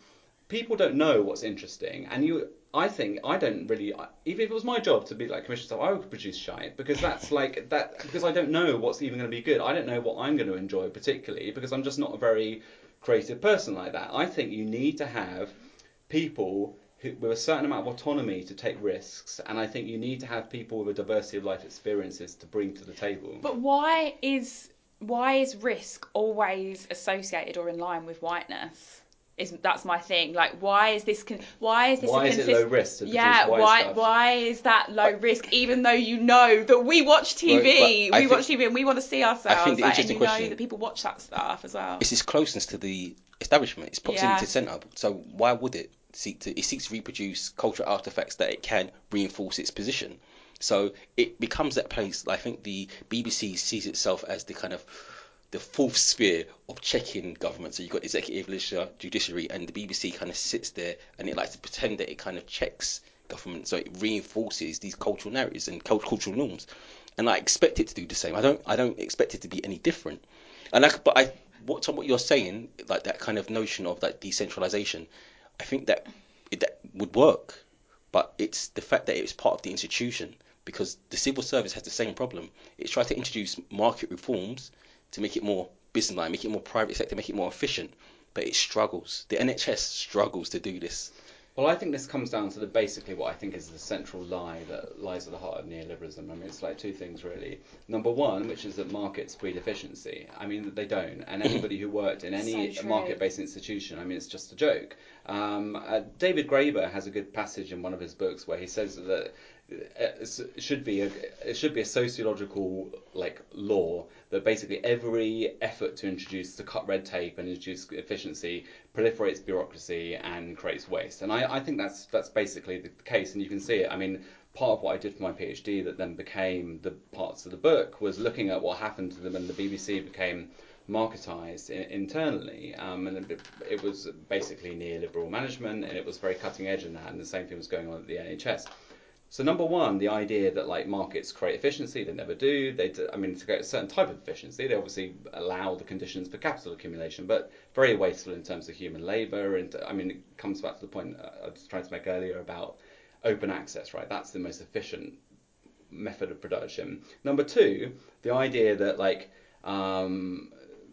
people don't know what's interesting, and you. I think I don't really. I- Even if it was my job to be like commission stuff, I would produce shite because that's like that. Because I don't know what's even going to be good. I don't know what I'm going to enjoy particularly because I'm just not a very creative person like that. I think you need to have people who, with a certain amount of autonomy to take risks, and I think you need to have people with a diversity of life experiences to bring to the table. But why is why is risk always associated or in line with whiteness? Is that's my thing. Like, why is this? Con- why is this? Why a is it low risk Yeah, why stuff? why is that low risk? Even though you know that we watch TV, I we watch TV and we want to see ourselves. I think the like, and interesting you know question- that people watch that stuff as well. It's its closeness to the establishment. It's proximity Yeah. to centre. So why would it seek to? It seeks to reproduce cultural artifacts that it can reinforce its position. So it becomes that place. I think the BBC sees itself as the kind of the fourth sphere of checking government. So you've got executive, legislature, judiciary, and the BBC kind of sits there and it likes to pretend that it kind of checks government. So it reinforces these cultural narratives and cultural norms. And I expect it to do the same. I don't. I don't expect it to be any different. And I, but I, what Tom, what you're saying, like that kind of notion of like decentralization, I think that it, that would work, but it's the fact that it's part of the institution because the civil service has the same problem. It's tried to introduce market reforms to make it more business-like, make it more private sector, make it more efficient, but it struggles. The NHS struggles to do this. Well, I think this comes down to the basically what I think is the central lie that lies at the heart of neoliberalism. I mean, it's like two things really. Number one, which is that markets breed efficiency. I mean, they don't. And anybody who worked in any So market-based institution, I mean, it's just a joke. Um, uh, David Graeber has a good passage in one of his books where he says that it should be a it should be a sociological like law that basically every effort to introduce to cut red tape and introduce efficiency proliferates bureaucracy and creates waste. And I, I think that's that's basically the case, and you can see it. I mean, part of what I did for my PhD that then became the parts of the book was looking at what happened to them when the BBC became marketized in, internally, um, and it, it, was basically neoliberal management, and it was very cutting edge in that, and the same thing was going on at the NHS. So number one, the idea that like markets create efficiency, they never do. They, do, I mean, to get a certain type of efficiency, they obviously allow the conditions for capital accumulation, but very wasteful in terms of human labour. And I mean, it comes back to the point I was trying to make earlier about open access, right? That's the most efficient method of production. Number two, the idea that like um,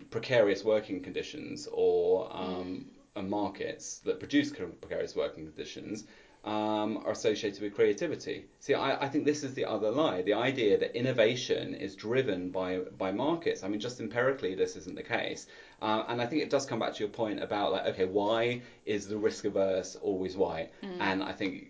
precarious working conditions or um, mm. markets that produce precarious working conditions um, are associated with creativity. See, I, I, think this is the other lie. The idea that innovation is driven by, by markets. I mean, just empirically, this isn't the case. Uh, and I think it does come back to your point about, like, okay, why is the risk averse always white? Mm. And I think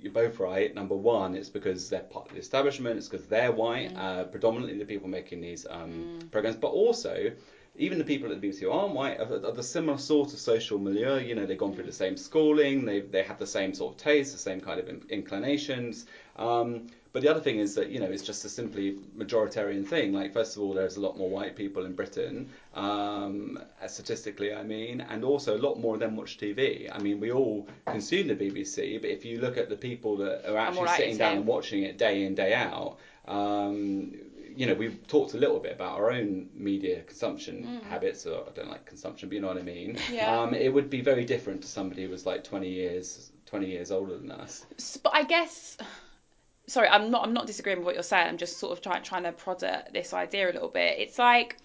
you're both right. Number one, it's because they're part of the establishment, it's because they're white, mm. uh, predominantly the people making these um, mm. programs, but also even the people at the BBC who aren't white are, are the similar sort of social milieu. You know, they've gone through the same schooling, they they have the same sort of tastes, the same kind of inclinations. Um, but the other thing is that you know it's just a simply majoritarian thing. Like first of all, there's a lot more white people in Britain, um, statistically, I mean, and also a lot more of them watch TV. I mean, we all consume the BBC, but if you look at the people that are actually sitting down and watching it day in day out. Um, you know, we've talked a little bit about our own media consumption mm. habits, or I don't like consumption, but you know what I mean. Yeah. Um, it would be very different to somebody who was like 20 years, 20 years older than us. But I guess, sorry, I'm not, I'm not disagreeing with what you're saying. I'm just sort of trying, trying to prod at this idea a little bit. It's like,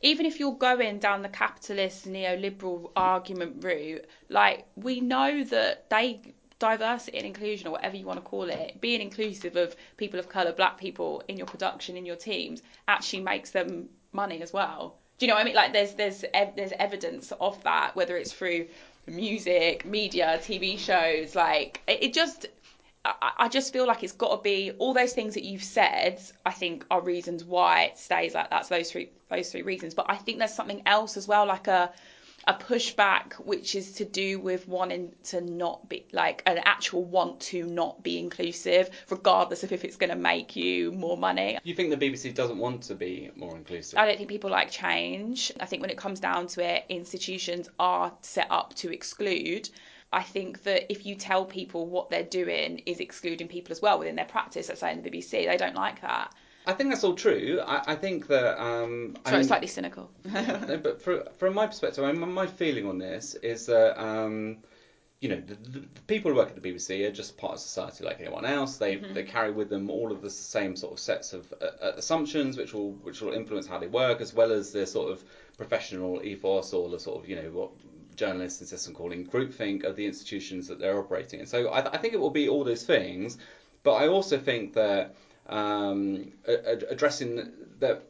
even if you're going down the capitalist neoliberal argument route, like we know that they diversity and inclusion or whatever you want to call it, being inclusive of people of colour, black people in your production, in your teams, actually makes them money as well. Do you know what I mean? Like there's there's there's evidence of that, whether it's through music, media, TV shows. Like it, it just, I, I just feel like it's got to be all those things that you've said. I think are reasons why it stays like that. So those three those three reasons. But I think there's something else as well, like a a pushback which is to do with wanting to not be like an actual want to not be inclusive, regardless of if it's going to make you more money. You think the BBC doesn't want to be more inclusive? I don't think people like change. I think when it comes down to it, institutions are set up to exclude. I think that if you tell people what they're doing is excluding people as well within their practice, let's say in the BBC, they don't like that. I think that's all true. I, I think that. Um, Sorry, I mean, slightly cynical. but for, from my perspective, I mean, my feeling on this is that. Um, you know, the, the, people who work at the BBC are just part of society like anyone else. They mm-hmm. they carry with them all of the same sort of sets of uh, uh, assumptions, which will which will influence how they work, as well as their sort of professional ethos or the sort of you know what journalists insist on calling groupthink of the institutions that they're operating in. So I, I think it will be all those things, but I also think that um, addressing that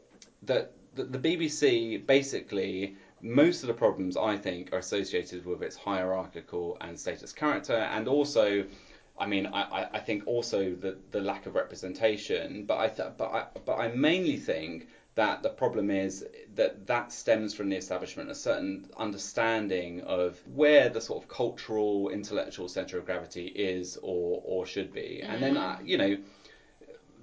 that the BBC basically most of the problems I think are associated with its hierarchical and status character, and also, I mean, I, I think also the, the lack of representation. But I th- but I but I mainly think that the problem is that that stems from the establishment a certain understanding of where the sort of cultural intellectual center of gravity is or or should be, mm. and then uh, you know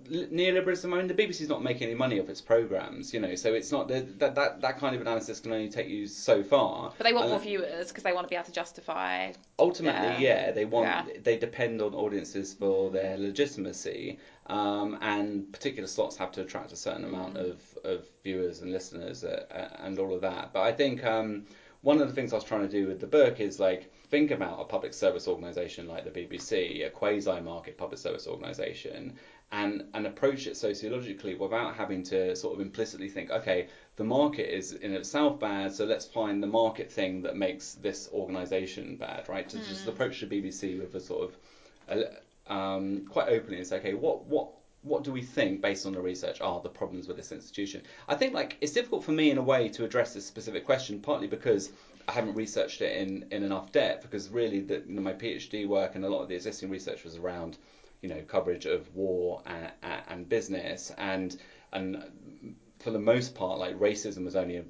neoliberalism. I mean, the BBC's not making any money off its programs, you know, so it's not that that that kind of analysis can only take you so far. But they want more viewers because they want to be able to justify. Ultimately, yeah, they want yeah. they depend on audiences for their legitimacy, um, and particular slots have to attract a certain amount mm. of, of viewers and listeners uh, uh, and all of that. But I think. Um, one of the things I was trying to do with the book is like think about a public service organisation like the BBC, a quasi market public service organisation, and, and approach it sociologically without having to sort of implicitly think, okay, the market is in itself bad, so let's find the market thing that makes this organisation bad, right? To mm. just approach the BBC with a sort of um, quite openly and say, okay, what what what do we think based on the research are the problems with this institution? I think like it's difficult for me in a way to address this specific question, partly because I haven't researched it in, in enough depth, because really the, you know, my PhD work and a lot of the existing research was around you know coverage of war and, and business and and for the most part, like racism was only a,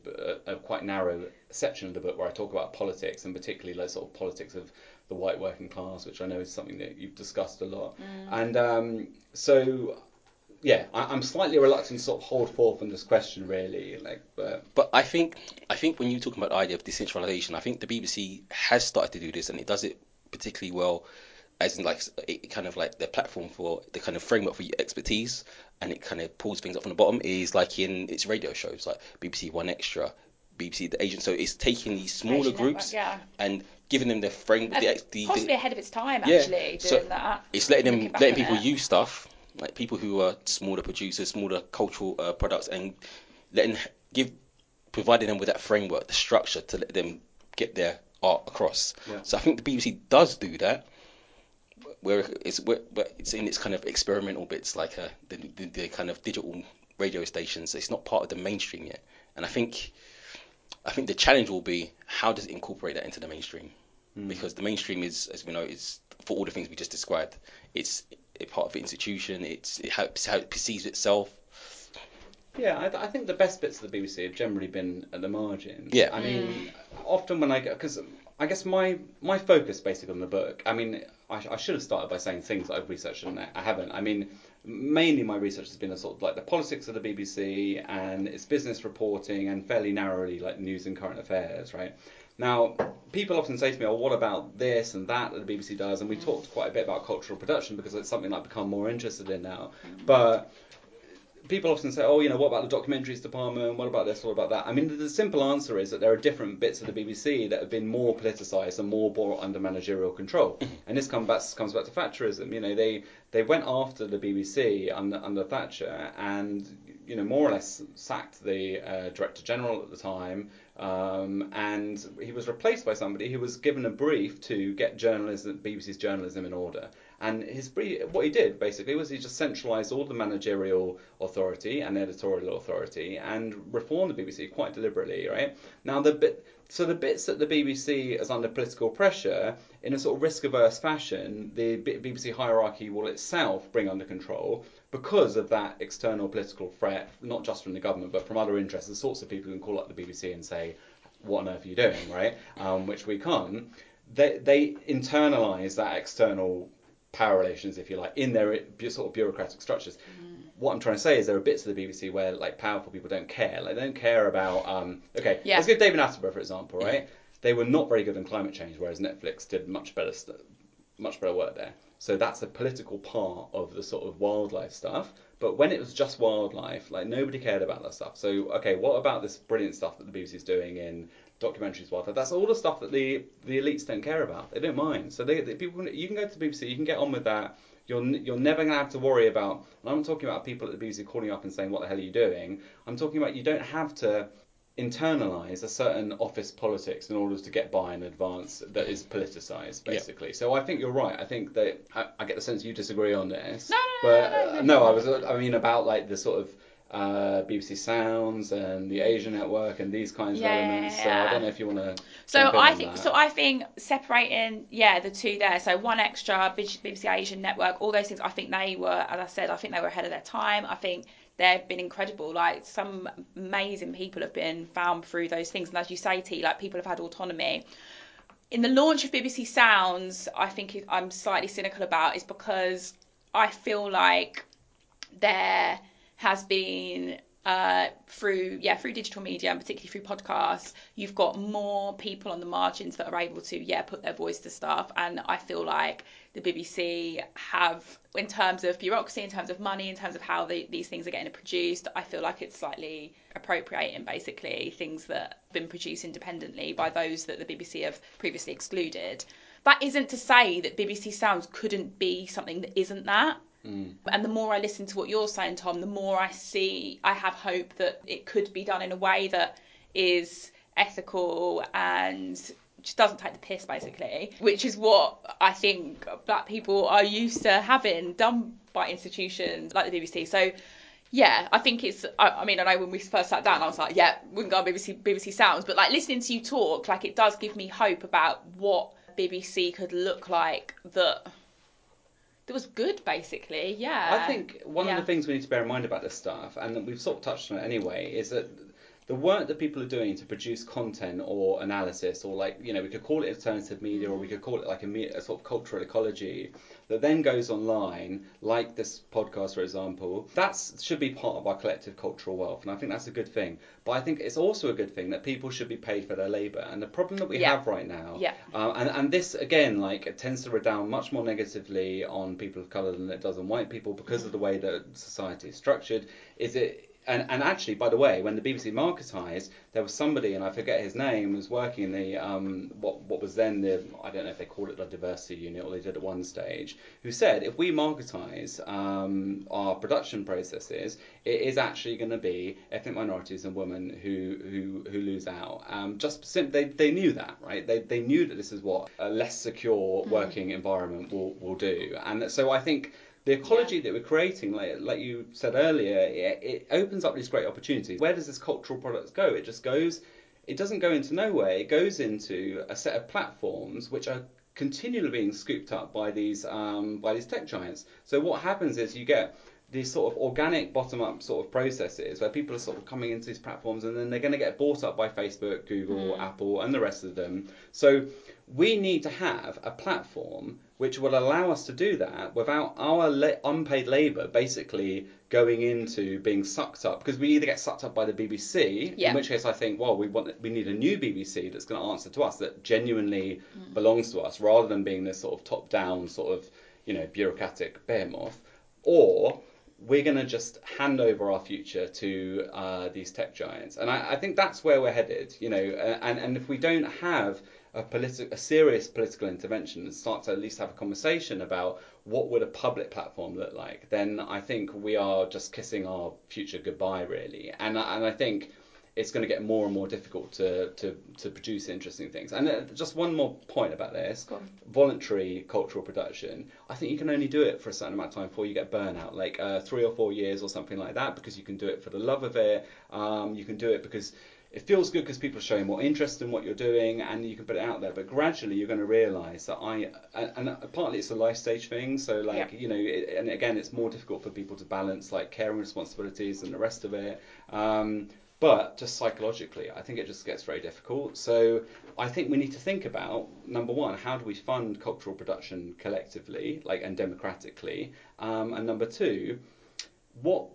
a, a, quite narrow section of the book where I talk about politics and particularly like sort of politics of the white working class, which I know is something that you've discussed a lot. Mm. And um, so, yeah, I, am slightly reluctant to sort of hold forth on this question, really. Like, but but I think I think when you talk about the idea of decentralization, I think the BBC has started to do this, and it does it particularly well as in like it kind of like the platform for the kind of framework for your expertise and it kind of pulls things up from the bottom is like in its radio shows like BBC One Extra, BBC The Agent. So it's taking these smaller Asian groups Network, yeah. and giving them the framework. The, the, possibly the, ahead of its time, actually, yeah, so that. It's letting them letting people it. use stuff like people who are smaller producers, smaller cultural uh, products, and letting give providing them with that framework, the structure to let them get their art across. Yeah. So I think the BBC does do that where it's where, it's in its kind of experimental bits, like uh, the, the, the kind of digital radio stations. It's not part of the mainstream yet, and I think I think the challenge will be how does it incorporate that into the mainstream, mm. because the mainstream is, as we know, is for all the things we just described. It's a part of the institution. It's it helps how it perceives itself. Yeah, I, th- I, think the best bits of the BBC have generally been at the margins. Yeah. I mean, mm. often when I go, because I guess my my focus basically on the book. I mean, I, I should have started by saying things I've researched and I haven't. I mean, mainly my research has been a sort of like the politics of the BBC and its business reporting and fairly narrowly like news and current affairs, right? Now, people often say to me, "Oh, what about this and that that the BBC does?" And we talked quite a bit about cultural production because it's something I've become more interested in now. Mm. But people often say, oh, you know, what about the documentaries department? What about this? What about that? I mean, the simple answer is that there are different bits of the BBC that have been more politicised and more brought under managerial control. And this comes back, comes back to Thatcherism. You know, they they went after the BBC under under Thatcher and you know more or less sacked the uh, director general at the time. Um, and he was replaced by somebody who was given a brief to get journalism, BBC's journalism in order. And his what he did basically was he just centralised all the managerial authority and editorial authority and reformed the BBC quite deliberately, right? Now the bit so the bits that the BBC is under political pressure, in a sort of risk-averse fashion, the BBC hierarchy will itself bring under control because of that external political threat, not just from the government but from other interests, the sorts of people who can call up the BBC and say, "What on earth are you doing?" Right? Um, which we can't. They they internalise that external power relations, if you like, in their sort of bureaucratic structures. Mm. What I'm trying to say is there are bits of the BBC where like powerful people don't care. Like they don't care about. Um, okay, yeah. let's give David Attenborough for example, right? Yeah. They were not very good on climate change, whereas Netflix did much better, much better work there. So that's a political part of the sort of wildlife stuff. But when it was just wildlife, like nobody cared about that stuff. So okay, what about this brilliant stuff that the BBC is doing in documentaries, wildlife. That's all the stuff that the the elites don't care about. They don't mind. So they, they people you can go to the BBC, you can get on with that. You're you're never gonna have to worry about. And I'm not talking about people at the BBC calling up and saying, "What the hell are you doing?" I'm talking about you don't have to internalize a certain office politics in order to get by in advance that is politicized basically yep. so i think you're right i think that I, I, get the sense you disagree on this no, no, but no, no, no, uh, no, i was i mean about like the sort of uh, BBC Sounds and the Asia Network and these kinds yeah, of elements. So I don't know if you want to. So I think that. so. I think separating yeah the two there. So one extra BBC Asian Network, all those things. I think they were, as I said, I think they were ahead of their time. I think they've been incredible. Like some amazing people have been found through those things, and as you say, T, like people have had autonomy. In the launch of BBC Sounds, I think I'm slightly cynical about is because I feel like they're has been uh, through yeah through digital media and particularly through podcasts you've got more people on the margins that are able to yeah put their voice to stuff. And i feel like the bbc have in terms of bureaucracy in terms of money in terms of how the, these things are getting produced i feel like it's slightly appropriating basically things that have been produced independently by those that the bbc have previously excluded. That isn't to say that bbc sounds couldn't be something that isn't that Mm. And the more I listen to what you're saying, Tom, the more I see, I have hope that it could be done in a way that is ethical and just doesn't take the piss, basically, which is what I think black people are used to having done by institutions like the BBC. So, yeah, I think it's. I, I, mean, I know when we first sat down, I was like, yeah, wouldn't go on BBC BBC Sounds, but like listening to you talk, like it does give me hope about what BBC could look like that that was good, basically. Yeah. I think one Yeah. of the things we need to bear in mind about this stuff, and we've sort of touched on it anyway, is that the work that people are doing to produce content or analysis, or like you know, we could call it alternative media, or we could call it like a, me- a sort of cultural ecology that then goes online, like this podcast, for example. That should be part of our collective cultural wealth, and I think that's a good thing. But I think it's also a good thing that people should be paid for their labour. And the problem that we Yeah. have right now, Yeah. uh, and, and this again, like, it tends to redound much more negatively on people of colour than it does on white people because of the way that society is structured. Is it? And, and actually, by the way, when the BBC marketised, there was somebody, and I forget his name, was working in the um, what what was then the I don't know if they called it the diversity unit or they did at one stage, who said if we marketise um, our production processes, it is actually going to be ethnic minorities and women who who, who lose out. Um, just sim- they they knew that, right? They they knew that this is what a less secure working environment will will do, and so I think the ecology that we're creating, like, like you said earlier, it, it opens up these great opportunities. Where does this cultural product go? It just goes, it doesn't go into nowhere. It goes into a set of platforms which are continually being scooped up by these um, by these tech giants. So what happens is you get these sort of organic bottom-up sort of processes where people are sort of coming into these platforms and then they're going to get bought up by Facebook, Google, Apple, and the rest of them. So we need to have a platform which will allow us to do that without our la- unpaid labour basically going into being sucked up because we either get sucked up by the BBC, Yeah. in which case I think, well, we want we need a new BBC that's going to answer to us that genuinely belongs to us, rather than being this sort of top-down sort of you know bureaucratic behemoth, or we're going to just hand over our future to uh, these tech giants, and I, I think that's where we're headed. You know, and and if we don't have a, politi- a serious political intervention and start to at least have a conversation about what would a public platform look like, then I think we are just kissing our future goodbye, really. And I- and I think it's going to get more and more difficult to, to, to produce interesting things. And uh, just one more point about this voluntary cultural production. I think you can only do it for a certain amount of time before you get burnout, like uh, three or four years or something like that, because you can do it for the love of it. Um, you can do it because it feels good because people are showing more interest in what you're doing and you can put it out there. But gradually you're going to realise that I, and, and partly it's a life stage thing. So like, Yeah. you know, it, and again, it's more difficult for people to balance like caring responsibilities and the rest of it. Um, but just psychologically, I think it just gets very difficult. So I think we need to think about number one, how do we fund cultural production collectively, like and democratically, um, and number two, what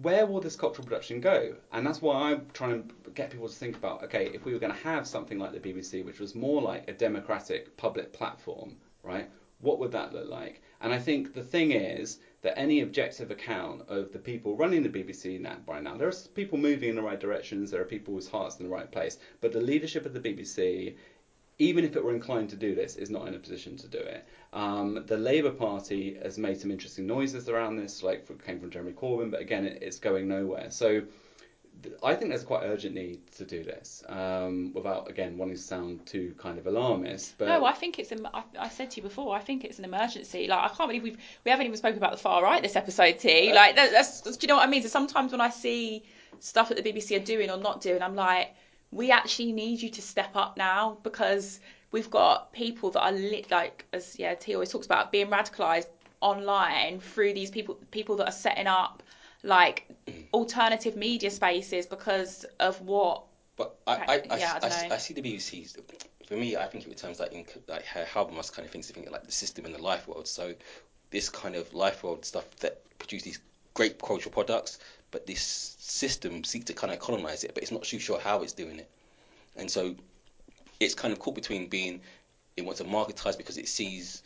where will this cultural production go? And that's why I'm trying to get people to think about okay, if we were going to have something like the BBC, which was more like a democratic public platform, right? What would that look like? And I think the thing is that any objective account of the people running the BBC now, right now, there are people moving in the right directions, there are people whose hearts in the right place, but the leadership of the BBC even if it were inclined to do this, is not in a position to do it. Um, the Labour Party has made some interesting noises around this, like came from Jeremy Corbyn, but again, it, it's going nowhere. So I think there's quite urgent need to do this, um, without again wanting to sound too kind of alarmist. But No, I think it's. em- I, I said to you before. I think it's an emergency. Like I can't believe we've we haven't even spoken about the far right this episode, T. Like that, that's. Do you know what I mean? So sometimes when I see stuff that the BBC are doing or not doing, I'm like, we actually need you to step up now because we've got people that are lit like as yeah T always talks about being radicalized online through these people people that are setting up like alternative media spaces because of what But I, I, I, Yeah, I I, I see the BBC. For me, I think it returns like in like how Habermas kind of thinks of like the system and the life world. So this kind of life world stuff that produce these great cultural products, but this system seeks to kind of colonize it, but it's not too sure how it's doing it. And so it's kind of caught between being it wants to marketize because it sees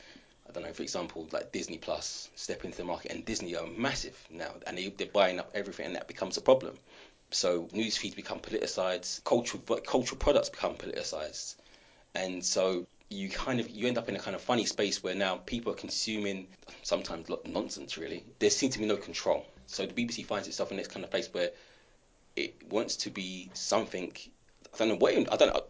I don't know, for example, like Disney Plus step into the market, and Disney are massive now, and they, they're buying up everything, and that becomes a problem. So news feeds become politicized, cultural cultural products become politicized, and so you kind of you end up in a kind of funny space where now people are consuming sometimes nonsense. Really, there seems to be no control. So the BBC finds itself in this kind of place where it wants to be something. I don't know what I don't know.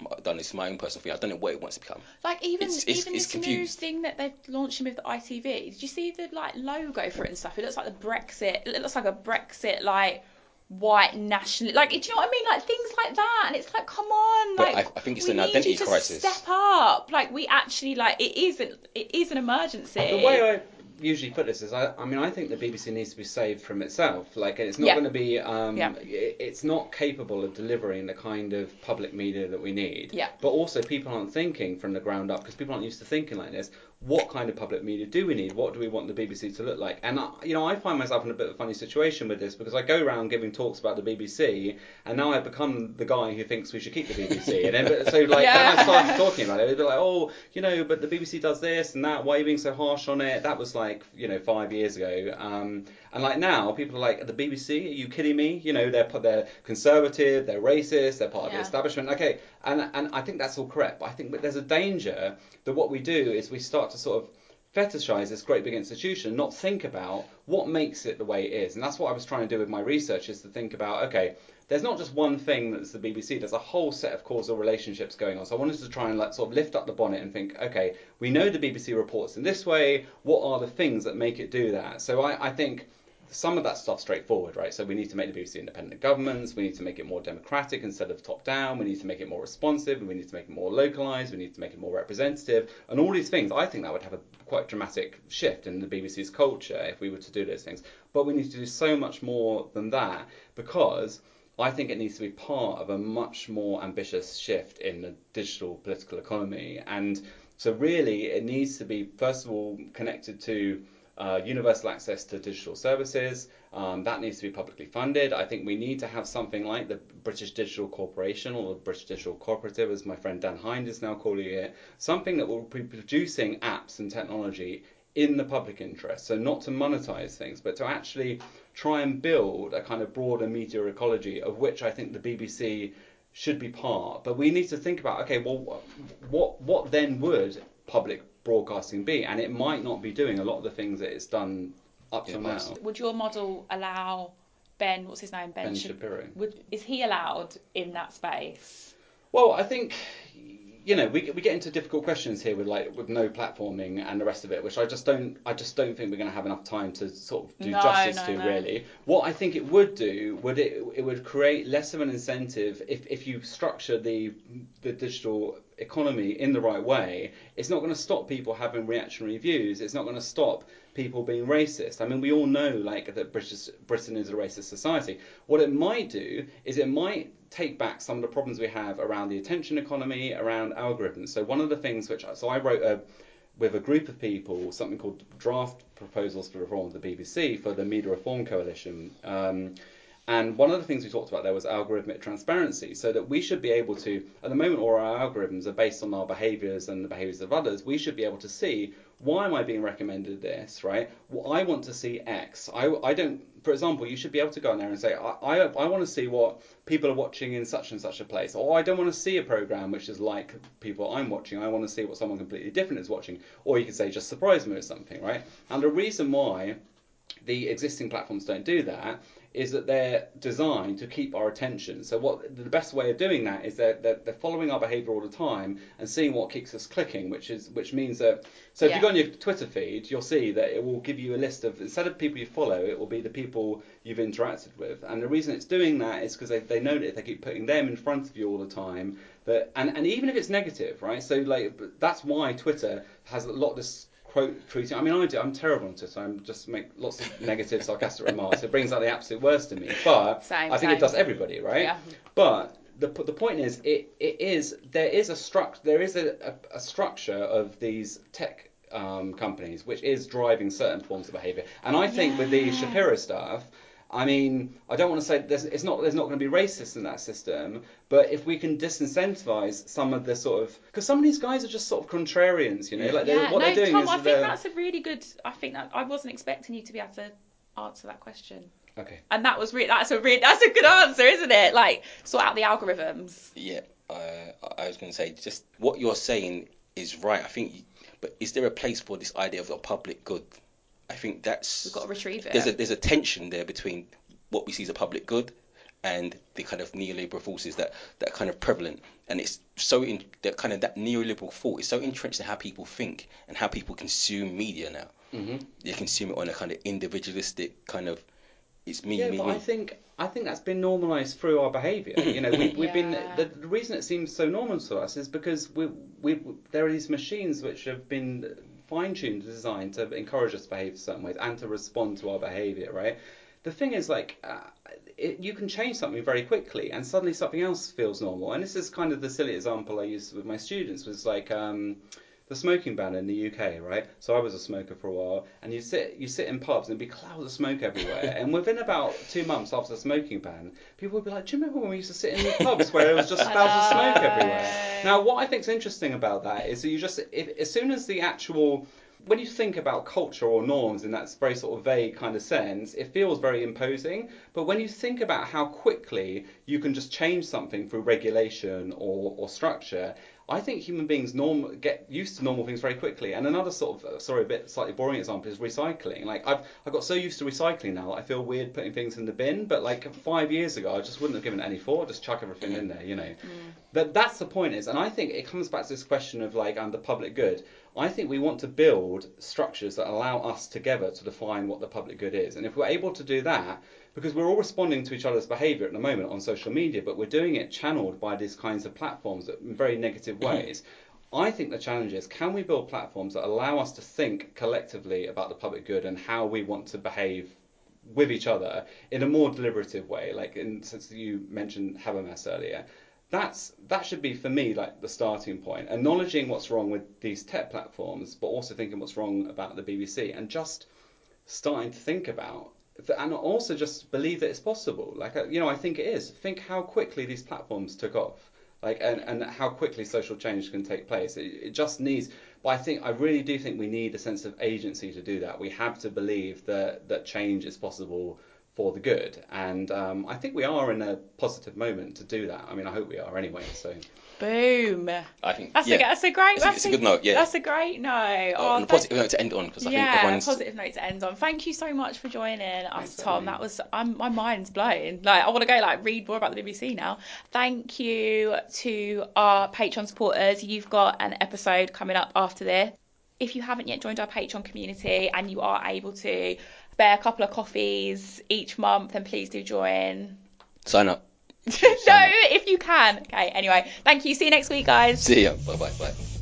I don't. It's my own personal thing. I don't know what it wants to become. Like even It's- it's- even it's this new thing that they're launching with the ITV. Did you see the like logo for it and stuff? It looks like the Brexit. It looks like a Brexit like white national. Like do you know what I mean? Like things like that. And it's like, come on, But like I- I think it's we an need identity you to crisis. Step up. Like we actually like it is an it is an emergency. The way I usually put this is I, I mean I think the BBC needs to be saved from itself. Like it's not Yeah. going to be um, Yeah. i- it's not capable of delivering the kind of public media that we need. Yeah. But also people aren't thinking from the ground up because people aren't used to thinking like this. What kind of public media do we need? What do we want the BBC to look like? And I, you know I find myself in a bit of a funny situation with this because I go around giving talks about the BBC and now I've become the guy who thinks we should keep the BBC. And then, so like Yeah. when I started talking about it, it'd be like, oh, you know, but the BBC does this and that. Why are you being so harsh on it? That was like, you know, five years ago. Um, and like now, people are like, the BBC? Are you kidding me? You know, they're they're conservative, they're racist, they're part of the establishment. Okay, and and I think that's all correct. But I think there's a danger that what we do is we start to sort of fetishize this great big institution, not think about what makes it the way it is. And that's what I was trying to do with my research is to think about, okay, there's not just one thing that's the BBC, there's a whole set of causal relationships going on. So I wanted to try and like sort of lift up the bonnet and think, okay, we know the BBC reports in this way, what are the things that make it do that? So I, I think some of that stuff straightforward, right? So we need to make the BBC independent governments, we need to make it more democratic instead of top down, we need to make it more responsive, we need to make it more localized, we need to make it more representative, and all these things. I think that would have a quite dramatic shift in the BBC's culture if we were to do those things. But we need to do so much more than that because I think it needs to be part of a much more ambitious shift in the digital political economy. And so, really, it needs to be, first of all, connected to uh, universal access to digital services. Um, that needs to be publicly funded. I think we need to have something like the British Digital Corporation or the British Digital Cooperative, as my friend Dan Hind is now calling it, something that will be producing apps and technology in the public interest. So not to monetize things, but to actually try and build a kind of broader media ecology of which I think the BBC should be part. But we need to think about okay, well, what what then would public broadcasting be? And it might not be doing a lot of the things that it's done up In till now. Would your model allow Ben? What's his name? Ben. Ben Shapiro. Would is he allowed in that space? Well, I think you know we we get into difficult questions here with like with no platforming and the rest of it, which I just don't I just don't think we're going to have enough time to sort of do No, justice no, to no. really. What I think it would do would it it would create less of an incentive if if you structure the the digital economy in the right way. It's not going to stop people having reactionary views. It's not going to stop people being racist. I mean, we all know like that British Britain is a racist society. What it might do is it might take back some of the problems we have around the attention economy, around algorithms. So one of the things which so I wrote a with a group of people something called draft proposals for reform of the BBC for the Media Reform Coalition. Um, and one of the things we talked about there was algorithmic transparency, so that we should be able to, at the moment, all our algorithms are based on our behaviours and the behaviours of others. We should be able to see why am I being recommended this, right? Well, I want to see X. I, I don't, for example, you should be able to go in there and say, I, I, I want to see what people are watching in such and such a place, or I don't want to see a program which is like people I'm watching. I want to see what someone completely different is watching, or you could say just surprise me with something, right? And the reason why the existing platforms don't do that is that they're designed to keep our attention. So what the best way of doing that is they're, they're, they're following our behaviour all the time and seeing what keeps us clicking, which is which means that so if you go on your Twitter feed, you'll see that it will give you a list of instead of people you follow, it will be the people you've interacted with. And the reason it's doing that is because they, they know that if they keep putting them in front of you all the time, that and, and even if it's negative, right? So like that's why Twitter has a lot of this quote tweeting. I mean, I do. I'm terrible on Twitter. I'm just make lots of negative, sarcastic remarks. It brings out the absolute worst in me. But Same, I think it does everybody, right? Yeah. But the the point is, it, it is there is a struct there is a, a, a structure of these tech um, companies which is driving certain forms of behaviour. And I think with the Shapiro stuff. I mean, I don't want to say there's, it's not there's not going to be racist in that system, but if we can disincentivize some of the sort of because some of these guys are just sort of contrarians, you know, like they're, yeah, what no, they're doing Tom, is I think they're that's a really good. I think that I wasn't expecting you to be able to answer that question, okay. and that was re- that's a re- that's a good answer, isn't it? Like sort out the algorithms. Yeah, uh, I was going to say just what you're saying is right. I think, but is there a place for this idea of a public good? I think that's We've got to retrieve it. there's a there's a tension there between what we see as a public good and the kind of neoliberal forces that that are kind of prevalent. And it's so in that kind of that neoliberal thought is so entrenched in how people think and how people consume media now. Hmm they consume it on a kind of individualistic kind of it's me Yeah, me but me. I think I think that's been normalised through our behaviour. You know, we, we've been the, the reason it seems so normal to us is because we we there are these machines which have been fine-tuned, designed to encourage us to behave certain ways and to respond to our behaviour, right? The thing is, like, uh, it, you can change something very quickly, and suddenly something else feels normal. And this is kind of the silly example I use with my students was like. Um, the smoking ban in the UK, right? So I was a smoker for a while, and you sit you sit in pubs and there'd be clouds of smoke everywhere. and within about two months after the smoking ban, people would be like, "Do you remember when we used to sit in the pubs where there was just clouds of smoke everywhere?" Now, what I think is interesting about that is that you just if, as soon as the actual when you think about culture or norms in that very sort of vague kind of sense, it feels very imposing. But when you think about how quickly you can just change something through regulation or, or structure, I think human beings norm get used to normal things very quickly. And another sort of sorry, a bit slightly boring example is recycling. Like I've I got so used to recycling now, I feel weird putting things in the bin. But like five years ago, I just wouldn't have given it any thought. Just chuck everything in there, you know. Mm. But that's the point is, and I think it comes back to this question of like and the public good. I think we want to build structures that allow us together to define what the public good is. And if we're able to do that, because we're all responding to each other's behavior at the moment on social media, but we're doing it channeled by these kinds of platforms in very negative mm-hmm. ways. I think the challenge is can we build platforms that allow us to think collectively about the public good and how we want to behave with each other in a more deliberative way, like in since you mentioned Habermas earlier. That's that should be for me like the starting point, acknowledging what's wrong with these tech platforms, but also thinking what's wrong about the BBC and just starting to think about and also just believe that it's possible. Like uh, you know, I think it is. Think how quickly these platforms took off, like and, and how quickly social change can take place. It, it just needs. But I think I really do think we need a sense of agency to do that. We have to believe that that change is possible for the good, and um, I think we are in a positive moment to do that. I mean, I hope we are anyway. So. Boom. I think that's yeah. a that's a great it's, that's it's a good note. Yeah, that's a great note. Uh, oh, and a positive note uh, to end on because I yeah, think everyone's positive note to end on. Thank you so much for joining us, Thanks, Tom. That was I'm, my mind's blown. Like I want to go like read more about the BBC now. Thank you to our Patreon supporters. You've got an episode coming up after this. If you haven't yet joined our Patreon community and you are able to spare a couple of coffees each month, then please do join. sign up. no, if you can. Okay, anyway, thank you. See you next week, guys. See ya. Bye bye bye.